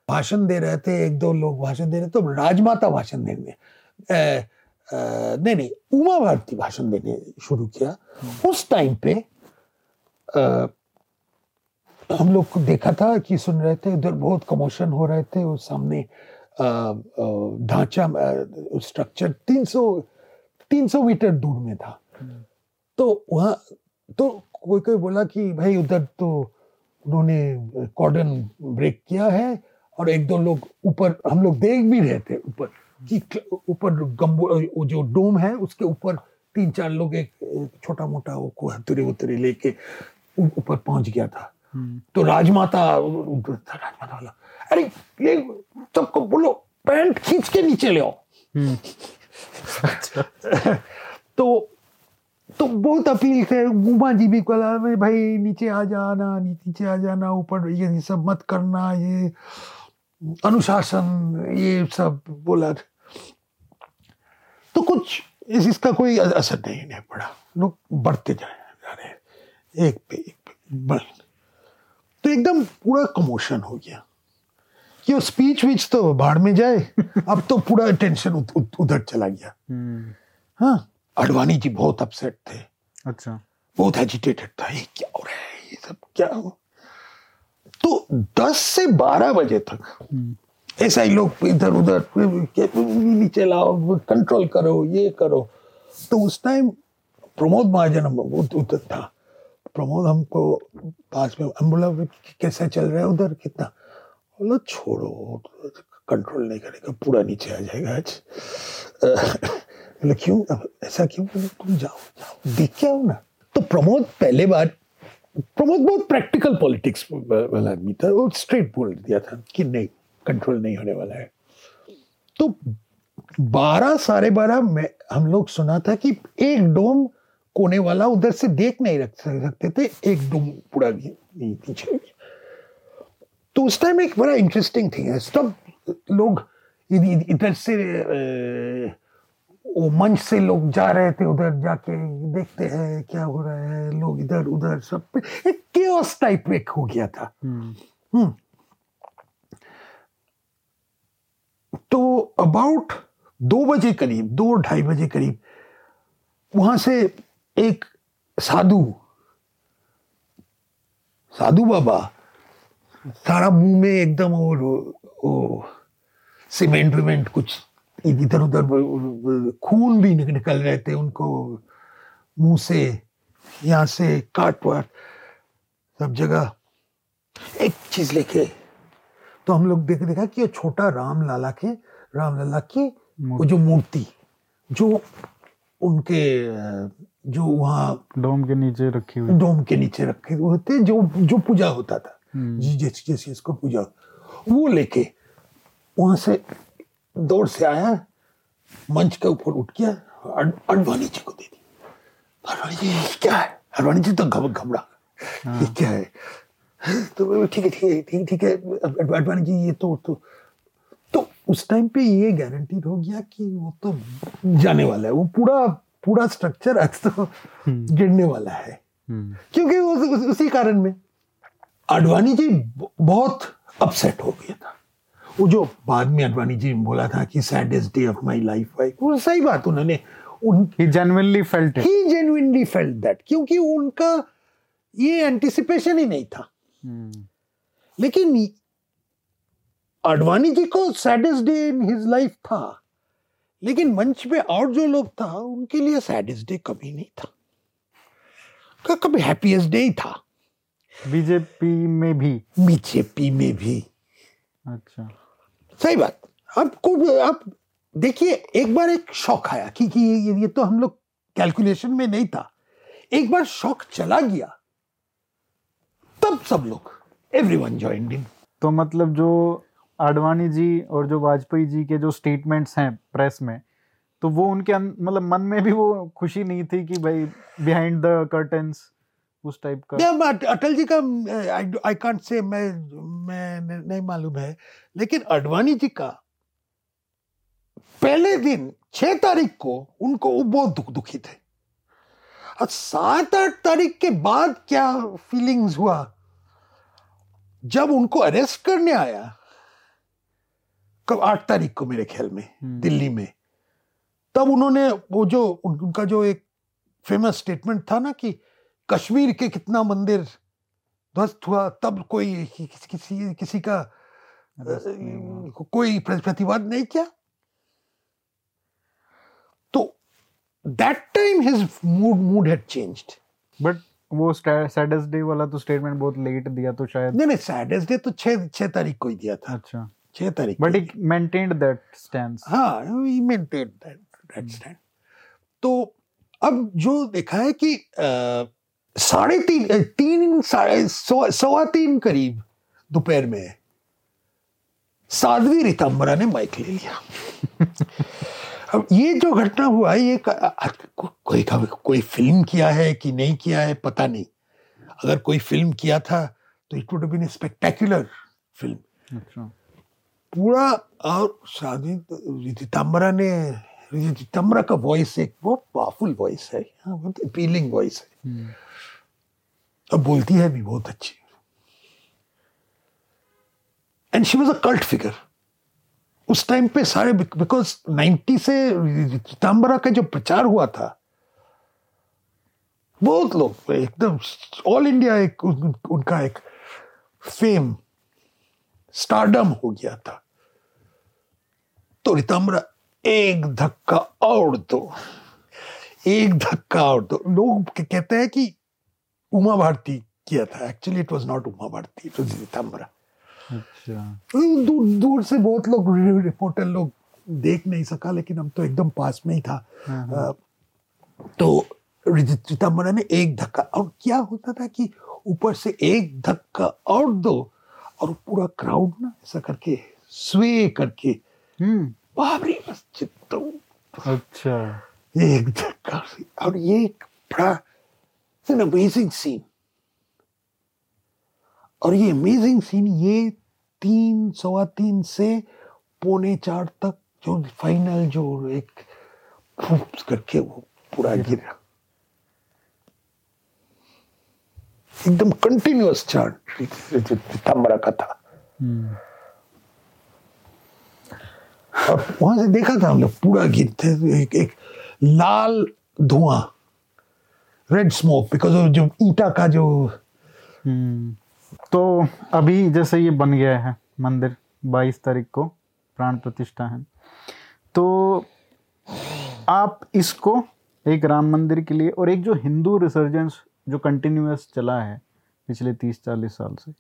Speaker 1: भाषण दे रहे थे एक दो लोग भाषण दे रहे थे तो राजमाता भाषण देने नहीं नहीं उमा भारती भाषण देने शुरू किया। उस टाइम पे अ, हम लोग को देखा था कि सुन रहे थे उधर बहुत कमोशन हो रहे थे उस सामने ढांचा स्ट्रक्चर 300 300 मीटर दूर में था। तो वहाँ तो कोई कोई बोला कि भाई उधर तो उन्होंने कॉर्डन ब्रेक किया है और एक दो लोग ऊपर हम लोग देख भी रहे थे ऊपर कि ऊपर गम्बो वो जो डोम है उसके ऊपर तीन चार लोग एक छोटा मोटा वो को हथुरे उतरे लेके ऊपर पहुँच गया था। तो राजमाता राजमाता वाला अरे ये सबको बोलो पैंट खींच के नीचे ले आओ। तो तो बहुत अपील थे उमा जी भी "अरे भाई नीचे आ जाना नीचे आ जाना ऊपर ये सब मत करना ये अनुशासन ये सब बोला। तो कुछ इस इसका कोई असर नहीं नहीं पड़ा। लोग बढ़ते जाए जा रहे एक पे एक पे बढ़ तो एकदम पूरा कमोशन हो गया। कि वो स्पीच विच तो बाढ़ में जाए अब तो पूरा टेंशन उधर चला गया। हाँ अडवाणी जी बहुत अपसेट थे।
Speaker 2: अच्छा।
Speaker 1: बहुत एजिटेटेड था। ये क्या हो रहा है? ये सब क्या हो तो 10 से 12 बजे तक ऐसा ही लोग इधर उधर नीचे लाओ कंट्रोल करो ये करो। तो उस टाइम प्रमोद महाजन उधर था। प्रमोद हमको पास में हम बोला कैसा चल रहा है उधर? कितना? बोला छोड़ो कंट्रोल नहीं करेगा पूरा नीचे आ जाएगा आज। बोले क्यों? ऐसा क्यों? बोले, तुम जाओ जाओ देख के आओ ना। तो प्रमोद पहले बार प्रमोद बहुत प्रैक्टिकल पॉलिटिक्स वाला आदमी था वो स्ट्रेट बोल दिया था कि नहीं कंट्रोल नहीं होने वाला है। तो बारह साढ़े बारह में हम लोग सुना था कि एक डोम कोने वाला उधर से देख नहीं रख सकते थे एक डोम पूरा नीचे। तो उस टाइम एक बड़ा इंटरेस्टिंग थिंग है। सब लोग इध- इध- इधर से वो मंच से लोग जा रहे थे उधर जाके देखते हैं क्या हो रहा है लोग इधर उधर सब पे एक केओस टाइप एक हो गया था। हम्म। तो अबाउट दो बजे करीब दो ढाई बजे करीब वहाँ से एक साधु साधु बाबा सारा मुँह में एकदम और वो सीमेंट विमेंट कुछ इधर उधर खून भी निकल रहे थे उनको मुँह से यहाँ से काट वाट सब जगह। एक चीज़ लेके तो हम लोग देख देखा कि ये छोटा राम लाला के राम लाला की वो जो मूर्ति जो उनके जो वहाँ
Speaker 2: डोम के नीचे रखी हुई।
Speaker 1: डोम के नीचे रखे हुए थे जो जो पूजा होता था। जैसे जैसे इसको पूजा वो लेके वहाँ से दौड़ से आया मंच के ऊपर उठ गया अडवाणी जी को दे दी। अडवाणी जी क्या है? अडवाणी जी तो घब घबरा ये क्या है? तो ठीक है ठीक है ठीक ठीक है अडवाणी जी ये तो तो तो उस टाइम पे ये गारंटीड हो गया कि वो तो जाने वाला है। वो पूरा पूरा स्ट्रक्चर आज तो गिरने वाला है।
Speaker 2: हम्म,
Speaker 1: क्योंकि उस, उस, उसी कारण में। अडवाणी जी बहुत अपसेट हो गया था। वो जो बाद में अडवाणी जी ने बोला था कि saddest day of my life वो सही बात उन्होंने उन
Speaker 2: he genuinely felt it.
Speaker 1: He genuinely felt that क्योंकि उनका ये एंटिसिपेशन ही नहीं था।
Speaker 2: हम्म,
Speaker 1: लेकिन अडवाणी जी को saddest day in his life था। लेकिन मंच पे और जो लोग था उनके लिए सैडेस्ट डे कभी नहीं था। कभी हैप्पीएस्ट डे ही था।
Speaker 2: बीजेपी में भी।
Speaker 1: बीजेपी में भी।
Speaker 2: अच्छा।
Speaker 1: सही बात। अब को अब देखिए एक बार एक शौक आया कि, कि ये, ये तो हम लोग कैलकुलेशन में नहीं था। एक बार शौक चला गया। तब सब लोग एवरीवन जॉइंड इन
Speaker 2: तो मतलब जो आडवाणी जी और जो वाजपेयी जी के जो स्टेटमेंट्स हैं प्रेस में तो वो उनके मतलब मन में भी वो खुशी नहीं थी कि भाई बिहाइंड द कर्टन्स उस टाइप का।
Speaker 1: बट अटल जी का आई कांट से मैं मैं नहीं मालूम है। लेकिन अडवाणी जी का पहले दिन छह तारीख को उनको वो बहुत दुख दुखी थे। और सात आठ तारीख के बाद क्या फीलिंग्स हुआ? जब उनको अरेस्ट करने आया कब आठ तारीख को मेरे ख्याल में
Speaker 2: हम्म,
Speaker 1: दिल्ली में तब उन्होंने वो जो उन- उनका जो एक फ़ेमस स्टेटमेंट था ना कि कश्मीर के कितना मंदिर ध्वस्त हुआ तब कोई किसी किसी, किसी का कोई प्रतिवाद नहीं किया। तो that time his mood mood had changed
Speaker 2: but वो डे वाला तो स्टेटमेंट बहुत लेट दिया तो शायद।
Speaker 1: नहीं नहीं सैडेस्ट डे तो छह छह तारीख को ही दिया था।
Speaker 2: अच्छा।
Speaker 1: छह तारीख
Speaker 2: but it maintained that stand
Speaker 1: हाँ he maintain that that stand तो अब जो देखा है कि साढ़े तीन तीन साढ़े सवा सवा तीन करीब दोपहर में साध्वी रितंबरा ने माइक ले लिया। अब ये जो घटना हुआ ये क- कोई का- कोई फ़िल्म किया है कि नहीं किया है पता नहीं। अगर कोई फ़िल्म किया था तो it would been spectacular film.
Speaker 2: अच्छा।
Speaker 1: पूरा और शादी रितंबरा ने रितंबरा का वॉइस एक बहुत पावरफुल वॉइस है हाँ, अपीलिंग वॉइस है। अब बोलती है भी बहुत अच्छी। And she was a cult figure उस टाइम पे सारे बिकॉज़ 90 से रितंबरा का जो प्रचार हुआ था बहुत लोग एकदम ऑल इंडिया एक उन, उनका एक फेम स्टारडम हो गया था। तो रितंबरा एक धक्का और दो एक धक्का और दो। लोग कहते हैं कि उमा भारती किया था। Actually it was not Uma Bharti it was Ritambhara
Speaker 2: अच्छा।
Speaker 1: दूर दूर से बहुत लोग रिपोर्टर लोग देख नहीं सका लेकिन हम तो एकदम पास में ही था।
Speaker 2: हाँ, हाँ।
Speaker 1: तो रित- रितंबरा ने एक धक्का और क्या होता था कि ऊपर से एक धक्का और दो और पूरा क्राउड ना ऐसा करके स्वे करके
Speaker 2: हम्म।
Speaker 1: बाप रे बस चित्तों
Speaker 2: अच्छा।
Speaker 1: एक धक्का और ये एक बड़ा एन अमेजिंग सीन और ये अमेजिंग सीन ये तीन सवा तीन से पौने चार तक जो फाइनल जो एक करके वो पूरा गिरा। एकदम कंटिन्यूअस चार्ट का था और वहाँ से देखा था हम लोग पूरा गिरते एक, एक लाल धुआँ। रेड स्मोक बिकॉज़ जो ईटा का जो
Speaker 2: हम्म। तो अभी जैसे ये बन गया है मंदिर 22 तारीख को प्राण प्रतिष्ठा है। तो आप इसको एक राम मंदिर के लिए और एक जो हिंदू रिसर्जेंस जो कंटिन्यूस चला है पिछले 30-40 साल से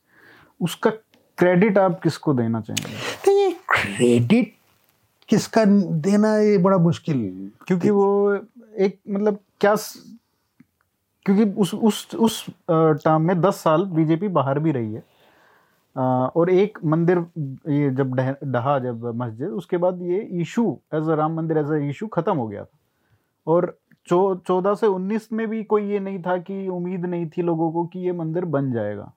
Speaker 2: उसका क्रेडिट आप किसको देना चाहेंगे?
Speaker 1: तो ये क्रेडिट किसका देना ये बड़ा मुश्किल।
Speaker 2: क्योंकि वो एक मतलब क्या क्योंकि उस उस उस टर्म में दस साल बीजेपी बाहर भी रही है। और एक मंदिर ये जब डह- ढहा जब मस्जिद उसके बाद ये इशू एज अ राम मंदिर एज अ इशू खत्म हो गया था। और चौ चौदह से उन्नीस में भी कोई ये नहीं था कि उम्मीद नहीं थी लोगों को कि ये मंदिर बन जाएगा।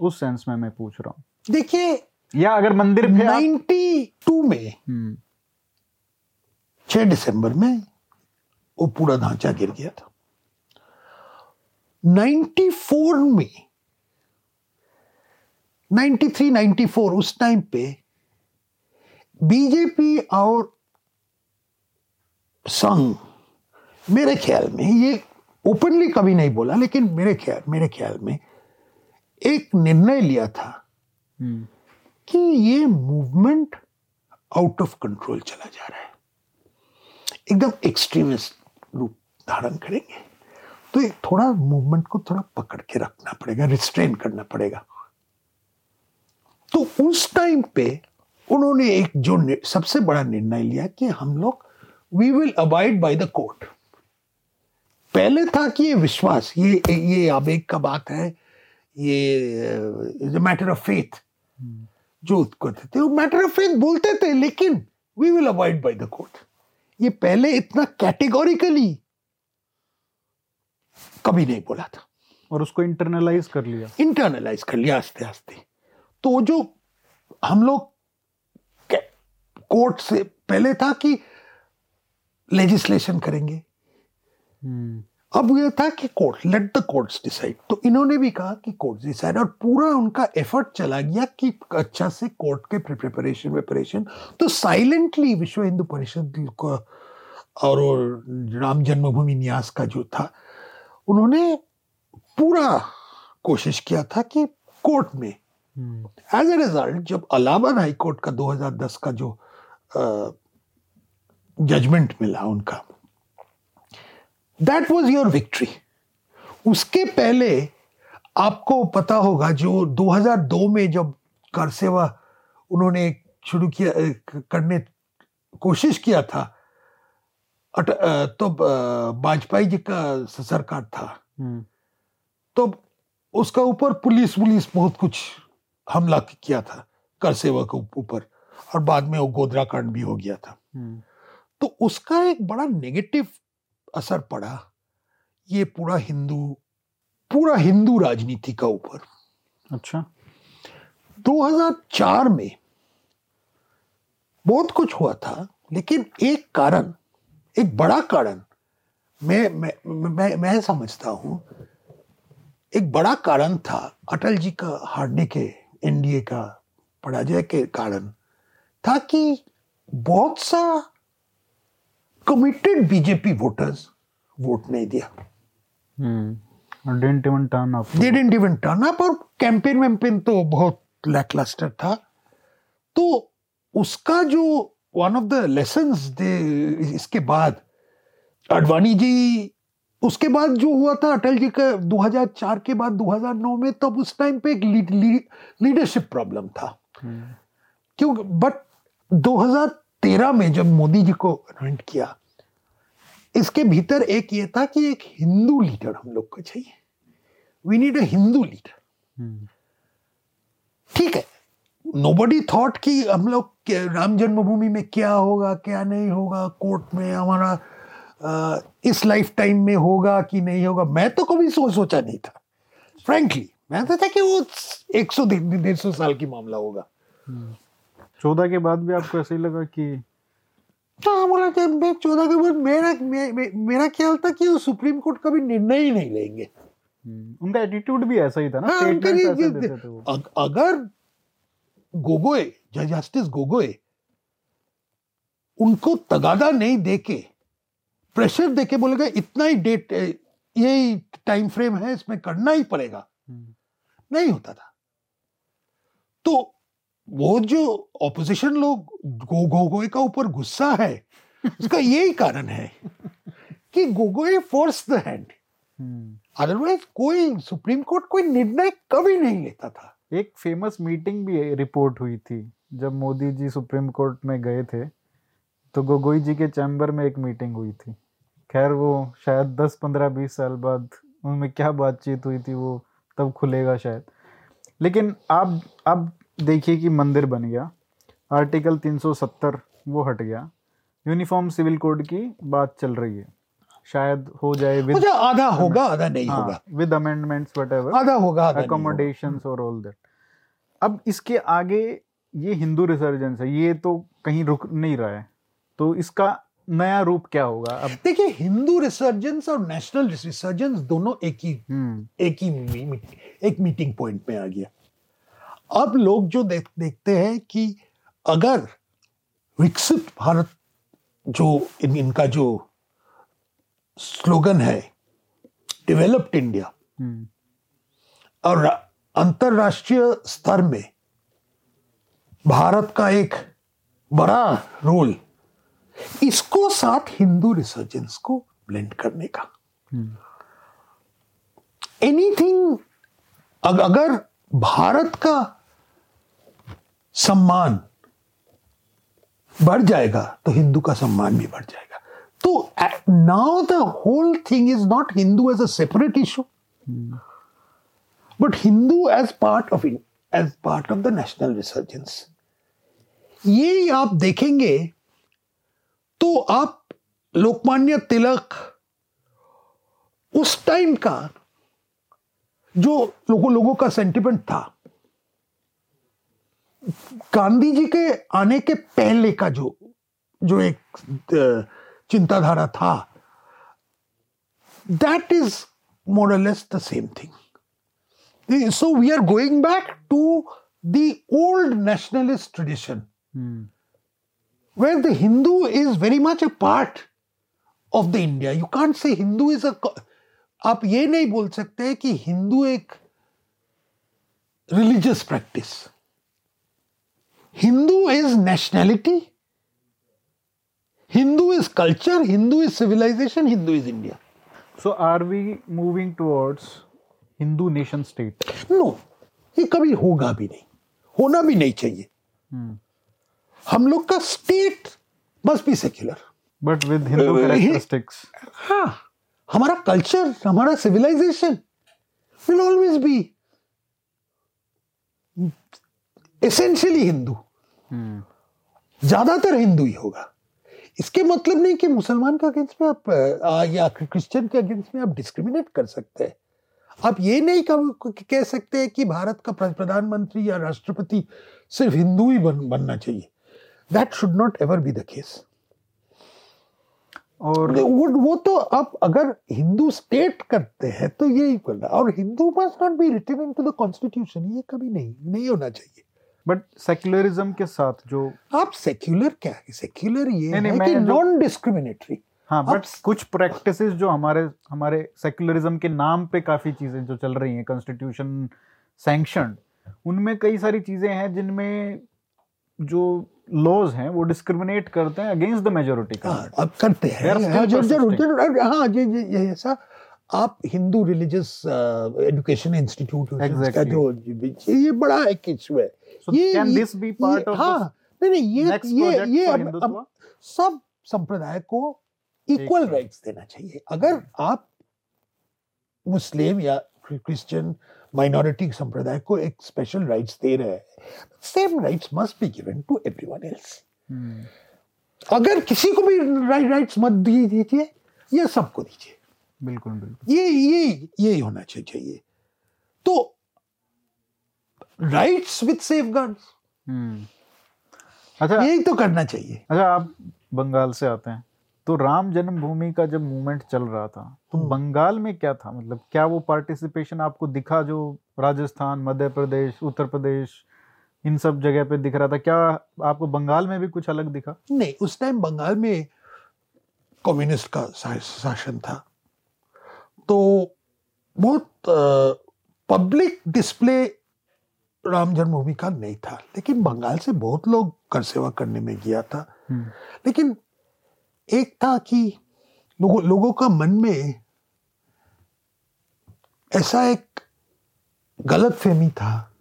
Speaker 2: उस सेंस में मैं पूछ रहा हूँ।
Speaker 1: देखिए
Speaker 2: या अगर मंदिर पे आप
Speaker 1: 92 में
Speaker 2: हम्म,
Speaker 1: 6 दिसंबर में वो पूरा ढांचा गिर गया था। 94 में 93 94 उस टाइम पे बीजेपी और संघ मेरे ख्याल में ये ओपनली कभी नहीं बोला लेकिन मेरे ख्याल मेरे ख्याल में एक निर्णय लिया था
Speaker 2: हम्म,
Speaker 1: कि ये मूवमेंट आउट ऑफ़ कंट्रोल चला जा रहा है। एकदम एक्सट्रीमिस्ट रूप धारण करेंगे। तो एक थोड़ा मूवमेंट को थोड़ा पकड़ के रखना पड़ेगा रिस्ट्रेन करना पड़ेगा। तो उस टाइम पे उन्होंने एक जो सबसे बड़ा निर्णय लिया कि हम लोग we will abide by the court पहले था कि ये विश्वास, ये ये आवेग का बात है, ये is a matter of faith जो करते थे वो मैटर ऑफ़ फेथ बोलते थे, लेकिन we will avoid by the court ये पहले इतना कैटेगोरिकली कभी नहीं बोला था।
Speaker 2: और उसको इंटरनलाइज कर लिया।
Speaker 1: इंटरनलाइज कर लिया आस्ते आस्ते। तो जो हम लोग कोर्ट से पहले था कि लेजिस्लेशन करेंगे। हम्म। अब यह था कि court let the courts decide तो इन्होंने भी कहा कि कोर्ट डिसाइड और पूरा उनका एफर्ट चला गया कि अच्छा से कोर्ट के प्रिपरेशन वेपरेशन तो साइलेंटली विश्व हिंदू परिषद को और राम जन्मभूमि न्यास का जो था उन्होंने पूरा कोशिश किया था कि कोर्ट में एज ए रिज़ल्ट जब अलाहाबाद हाई कोर्ट का 2010 का जो जजमेंट मिला उनका दैट वॉज़ योर विक्ट्री उसके पहले आपको पता होगा जो 2002 में जब कर सेवा उन्होंने शुरू किया करने कोशिश किया था तो वाजपेयी जी का सरकार था। तो उसका ऊपर पुलिस पुलिस बहुत कुछ हमला किया था कर सेवा के ऊपर। और बाद में वो गोदरा कांड भी हो गया था। हम्म। तो उसका एक बड़ा नेगेटिव असर पड़ा ये पूरा हिंदू पूरा हिंदू राजनीति का ऊपर।
Speaker 2: अच्छा।
Speaker 1: 2004 में बहुत कुछ हुआ था लेकिन एक कारण एक बड़ा कारण मैं मैं मैं, मैं समझता हूँ एक बड़ा कारण था अटल जी का हारने के एनडीए का पराजय के कारण था कि बहुत सा कमिटेड बीजेपी वोटर्स वोट नहीं दिया।
Speaker 2: Didn't even turn up
Speaker 1: didn't even turn up और कैंपेन वैम्पेन तो बहुत लैकलस्टर था। तो उसका जो वन ऑफ़ द लेसन इसके बाद अडवाणी जी उसके बाद जो हुआ था अटल जी का 2004 के बाद 2009 में तब उस टाइम पे एक लीडरशिप प्रॉब्लम था। हम्म। क्यों बट 2013 में जब मोदी जी को अपॉइंट किया इसके भीतर एक ये था कि एक हिंदू लीडर हम लोग को चाहिए। We need a Hindu leader ठीक है। नो बडी थॉट कि हम लोग राम जन्मभूमि में क्या होगा क्या नहीं होगा कोर्ट में हमारा आ, इस लाइफ टाइम में होगा कि नहीं होगा मैं तो कभी सोच सोचा नहीं था। फ्रेंकली मैं तो था कि वो एक सौ डेढ़ सौ साल की मामला होगा।
Speaker 2: हम्म। चौदह के बाद भी आपको ऐसे ही लगा कि
Speaker 1: हाँ बोला कि मैं चौदह के बाद मेरा मे, मे, मेरा ख्याल था कि वो सुप्रीम कोर्ट कभी निर्णय ही नहीं लेंगे।
Speaker 2: हम्म, उनका एटीट्यूड भी ऐसा ही था ना
Speaker 1: हाँ, अग, अगर गोगोए जस्टिस गोगोए उनको तगादा नहीं देके प्रेशर देके बोलेगा इतना ही डेट यही टाइम फ्रेम है इसमें करना ही पड़ेगा। हम्म। नहीं होता था। तो वो जो ऑपोजिशन लोग गो गोगोई का ऊपर गुस्सा है उसका यही कारण है कि Gogoi force the hand otherwise कोई सुप्रीम कोर्ट कोई निर्णय कभी नहीं लेता था।
Speaker 2: एक फ़ेमस मीटिंग भी रिपोर्ट हुई थी। जब मोदी जी सुप्रीम कोर्ट में गए थे तो गोगोई जी के चैम्बर में एक मीटिंग हुई थी। खैर वो शायद 10 15 20 साल बाद उनमें क्या बातचीत हुई थी वो तब खुलेगा शायद। लेकिन आप अब देखिए कि मंदिर बन गया। आर्टिकल 370 वो हट गया। यूनिफॉर्म सिविल कोड की बात चल रही है। शायद हो जाए
Speaker 1: विद आधा होगा आधा नहीं हाँ, होगा।
Speaker 2: विद अमेंडमेंट्स व्हाटएवर
Speaker 1: आधा होगा
Speaker 2: अकोमोडेशंस और ऑल दैट अब इसके आगे ये हिंदू रिसर्जेंस है ये तो कहीं रुक नहीं रहा है तो इसका नया रूप क्या होगा
Speaker 1: अब देखिए हिंदू रिसर्जेंस और नेशनल रिसर्जेंस दोनों एक ही हम्म। एक ही एक मीटिंग पॉइंट में आ गया अब लोग जो देख, देखते हैं कि अगर विकसित भारत जो इन, इनका जो स्लोगन है डेवलप्ड इंडिया हम्म। और अंतरराष्ट्रीय स्तर में भारत का एक बड़ा रोल इसको साथ हिंदू रिसर्जेंस को ब्लेंड करने का। एनीथिंग अगर भारत का सम्मान बढ़ जाएगा तो हिंदू का सम्मान भी बढ़ जाएगा तो now the whole thing is not Hindu as a separate issue but Hindu as part of as part of the national resurgence ये आप देखेंगे तो आप लोकमान्य तिलक उस टाइम का जो लोगों लोगों का सेंटिमेंट था, गांधी जी के आने के पहले का जो जो एक चिंताधारा था that is more or less the same thing so we are going back to the old nationalist tradition where the Hindu is very much a part of the India you can't say Hindu is अ आप ये नहीं बोल सकते कि हिंदू एक religious practice Hindu is nationality Hindu is culture Hindu is civilisation Hindu is India
Speaker 2: so are we moving towards Hindu nation state
Speaker 1: no ये कभी होगा भी नहीं. होना भी नहीं चाहिए. Hmm. हम लोग का state must be secular
Speaker 2: but with Hindu characteristics
Speaker 1: हाँ हमारा कल्चर हमारा civilisation will always be essentially Hindu ज़्यादातर हिंदू ही होगा। इसके मतलब नहीं कि मुसलमान के अगेंस्ट में आप आ, या क्रिश्चियन के अगेंस्ट में आप डिस्क्रिमिनेट कर सकते हैं। आप ये नहीं कह सकते कि भारत का प्रधानमंत्री या राष्ट्रपति सिर्फ़ हिंदू ही बन, बनना चाहिए। That should not ever be the case और वो वो तो आप अगर हिंदू स्टेट करते हैं तो ये करना और Hindu must not be written into the constitution ये कभी नहीं नहीं होना चाहिए।
Speaker 2: बट सेक्युलरिज्म के साथ जो
Speaker 1: आप सेक्युलर क्या है? सेक्युलर ये नहीं, है कि नॉन डिस्क्रिमिनेटरी
Speaker 2: हाँ बट कुछ प्रैक्टिसेस जो हमारे हमारे सेक्युलरिज्म के नाम पे काफ़ी चीज़ें जो चल रही हैं कॉन्स्टिट्यूशन सैंक्शन उनमें कई सारी चीज़ें हैं जिनमें जो लॉज हैं वो डिस्क्रिमिनेट करते हैं अगेंस्ट द मेजोरिटी
Speaker 1: हाँ, अब करते हैं। हाँ, ज़रूर ज़रूर हाँ ये ये ऐसा आप हिंदू रिलीजियस एजुकेशन इंस्टीट्यूट का जो ये बड़ा एक इशू है।
Speaker 2: ये can this be part of
Speaker 1: हाँ नहीं नहीं ये ये ये अब, अब सब संप्रदाय को इक्वल राइट्स देना चाहिए। अगर आप मुस्लिम या क्रिश्चियन माइनॉरिटी संप्रदाय को एक स्पेशल राइट्स दे रहे हैं same rights must be given to everyone else अगर किसी को भी राइट्स मत दीजिए ये सबको दीजिए
Speaker 2: बिल्कुल बिल्कुल
Speaker 1: ये ये ये होना चाहिए तो राइट्स विद सेफ़ गार्ड्स अच्छा यही तो करना चाहिए
Speaker 2: अच्छा आप बंगाल से आते हैं तो राम जन्मभूमि का जब मूवमेंट चल रहा था तो हम्म। बंगाल में क्या था? मतलब क्या वो पार्टिसिपेशन आपको दिखा जो राजस्थान मध्य प्रदेश उत्तर प्रदेश इन सब जगह पे दिख रहा था? क्या आपको बंगाल में भी कुछ अलग दिखा?
Speaker 1: नहीं उस टाइम बंगाल में कम्युनिस्ट का शासन था। तो बहुत पब्लिक डिस्प्ले राम जन्मभूमि का नहीं था। लेकिन बंगाल से बहुत लोग कर सेवा करने में गया था। हम्म। लेकिन एक था कि लोगों लोगों का मन में ऐसा एक गलत फहमी था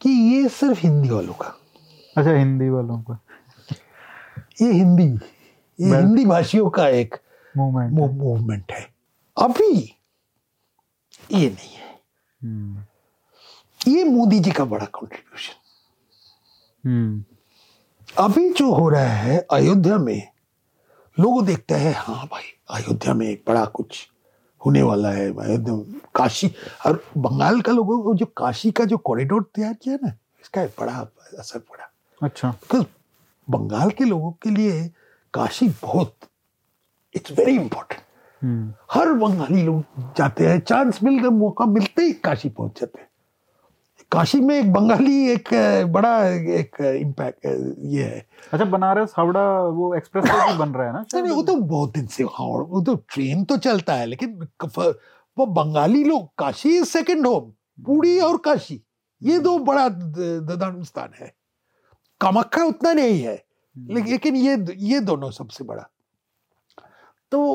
Speaker 1: कि ये सिर्फ़ हिंदी वालों का।
Speaker 2: अच्छा हिंदी वालों का।
Speaker 1: ये हिंदी ये हिंदी भाषियों का एक मूवमेंट मूवमेंट है। अभी ये नहीं है। हम्म। ये मोदी जी का बड़ा कंट्रीब्यूशन हम्म। अभी जो हो रहा है अयोध्या में लोग देखते हैं हाँ भाई अयोध्या में एक बड़ा कुछ होने वाला है अयोध्या काशी और बंगाल का लोगों को जो काशी का जो कॉरिडोर तैयार किया ना इसका एक बड़ा असर पड़ा।
Speaker 2: अच्छा।
Speaker 1: बिकॉज़ बंगाल के लोगों के लिए काशी बहुत इट्स वेरी इंपॉर्टेंट हर बंगाली लोग जाते हैं चांस मिल गए मौका मिलते ही काशी पहुँच जाते हैं। काशी में एक बंगाली एक बड़ा एक इम्पैक्ट ये है।
Speaker 2: अच्छा बनारस हावड़ा वो एक्सप्रेस भी बन रहा है ना?
Speaker 1: नहीं वो तो बहुत दिन से हावड़ा वो तो ट्रेन तो चलता है लेकिन वो बंगाली लोग Kashi is second home Puri और काशी ये दो बड़ा धर्म स्थान है। कामाख्या उतना नहीं है हम्म। लेकिन ये ये दोनों सबसे बड़ा। तो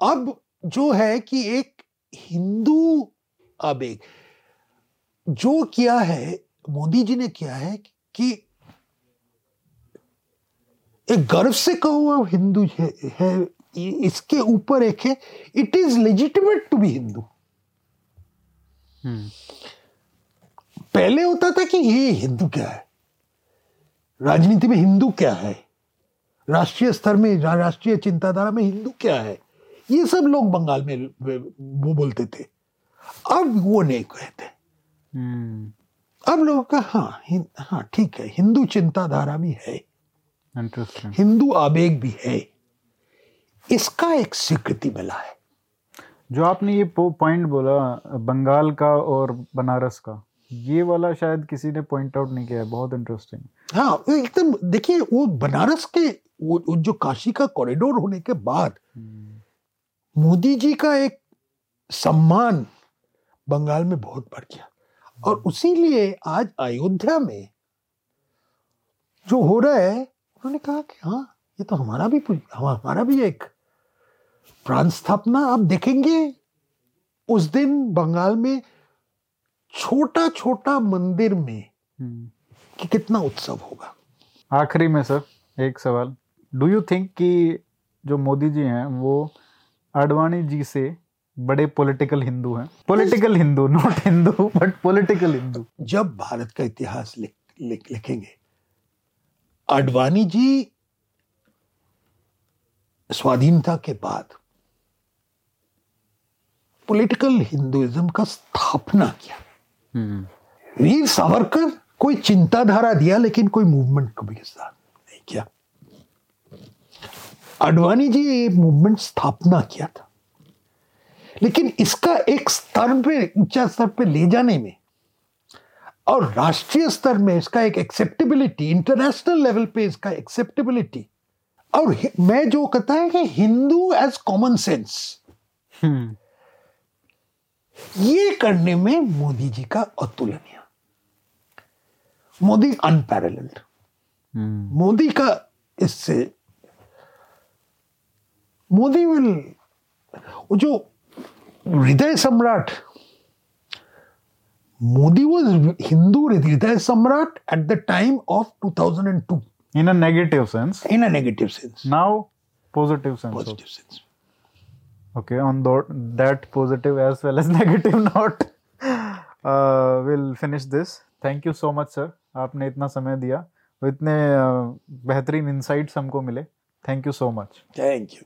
Speaker 1: अब जो है कि एक हिंदू आवेग जो किया है मोदी जी ने किया है कि एक गर्व से कहो हिंदू है, है इसके ऊपर एक है it is legitimate to be Hindu पहले होता था कि ये हिंदू क्या है? राजनीति में हिंदू क्या है? राष्ट्रीय स्तर में राष्ट्रीय चिंताधारा में हिंदू क्या है? ये सब लोग बंगाल में वो बोलते थे। अब वो नहीं कहते. अब लोगों का हाँ हाँ ठीक है हिंदू चिंताधारा भी है। हिंदू आवेग भी है। इसका एक स्वीकृति मिला है।
Speaker 2: जो आपने ये पॉइंट बोला बंगाल का और बनारस का ये वाला शायद किसी ने पॉइंट आउट नहीं किया है बहुत इंटरेस्टिंग
Speaker 1: हाँ एकदम देखिए वो बनारस के वो, वो जो काशी का कॉरिडोर होने के बाद हम्म। मोदी जी का एक सम्मान बंगाल में बहुत बढ़ गया। और उसी लिए आज अयोध्या में जो हो रहा है उन्होंने कहा कि हाँ ये तो हमारा भी हमारा भी एक प्राण स्थापना आप देखेंगे उस दिन बंगाल में छोटा छोटा मंदिर में हम्म। कि कितना उत्सव होगा
Speaker 2: आखिरी में सर एक सवाल डू यू थिंक कि जो मोदी जी हैं वो आडवाणी जी से बड़े पॉलिटिकल हिंदू हैं। Political Hindu not Hindu but political Hindu.
Speaker 1: जब भारत का इतिहास लिख, लिख, लिखेंगे आडवाणी जी स्वाधीनता के बाद पॉलिटिकल हिंदुइज्म का स्थापना किया। हम्म। वीर सावरकर कोई चिंताधारा दिया लेकिन कोई मूवमेंट कभी के साथ नहीं किया। अडवाणी जी ये मूवमेंट स्थापना किया था। लेकिन इसका एक स्तर पे ऊँचा स्तर पे ले जाने में और राष्ट्रीय स्तर में इसका एक एक्सेप्टेबिलिटी इंटरनेशनल लेवल पे इसका एक्सेप्टेबिलिटी और मैं जो कहता है कि हिंदू एज कॉमन सेंस ये करने में मोदी जी का अतुलनीय। Modi unparalleled hmm. मोदी का इससे मोदी विल जो हृदय सम्राट। मोदी वॉज़ हिंदू हृदय सम्राट at the time of two
Speaker 2: thousand and two in
Speaker 1: a sense in a
Speaker 2: sense now positive
Speaker 1: sense positive
Speaker 2: sense okay on that that positive as well as negative not will finish this thank you so much sir आपने इतना समय दिया। इतने बेहतरीन insights हमको मिले। Thank you so much
Speaker 1: thank you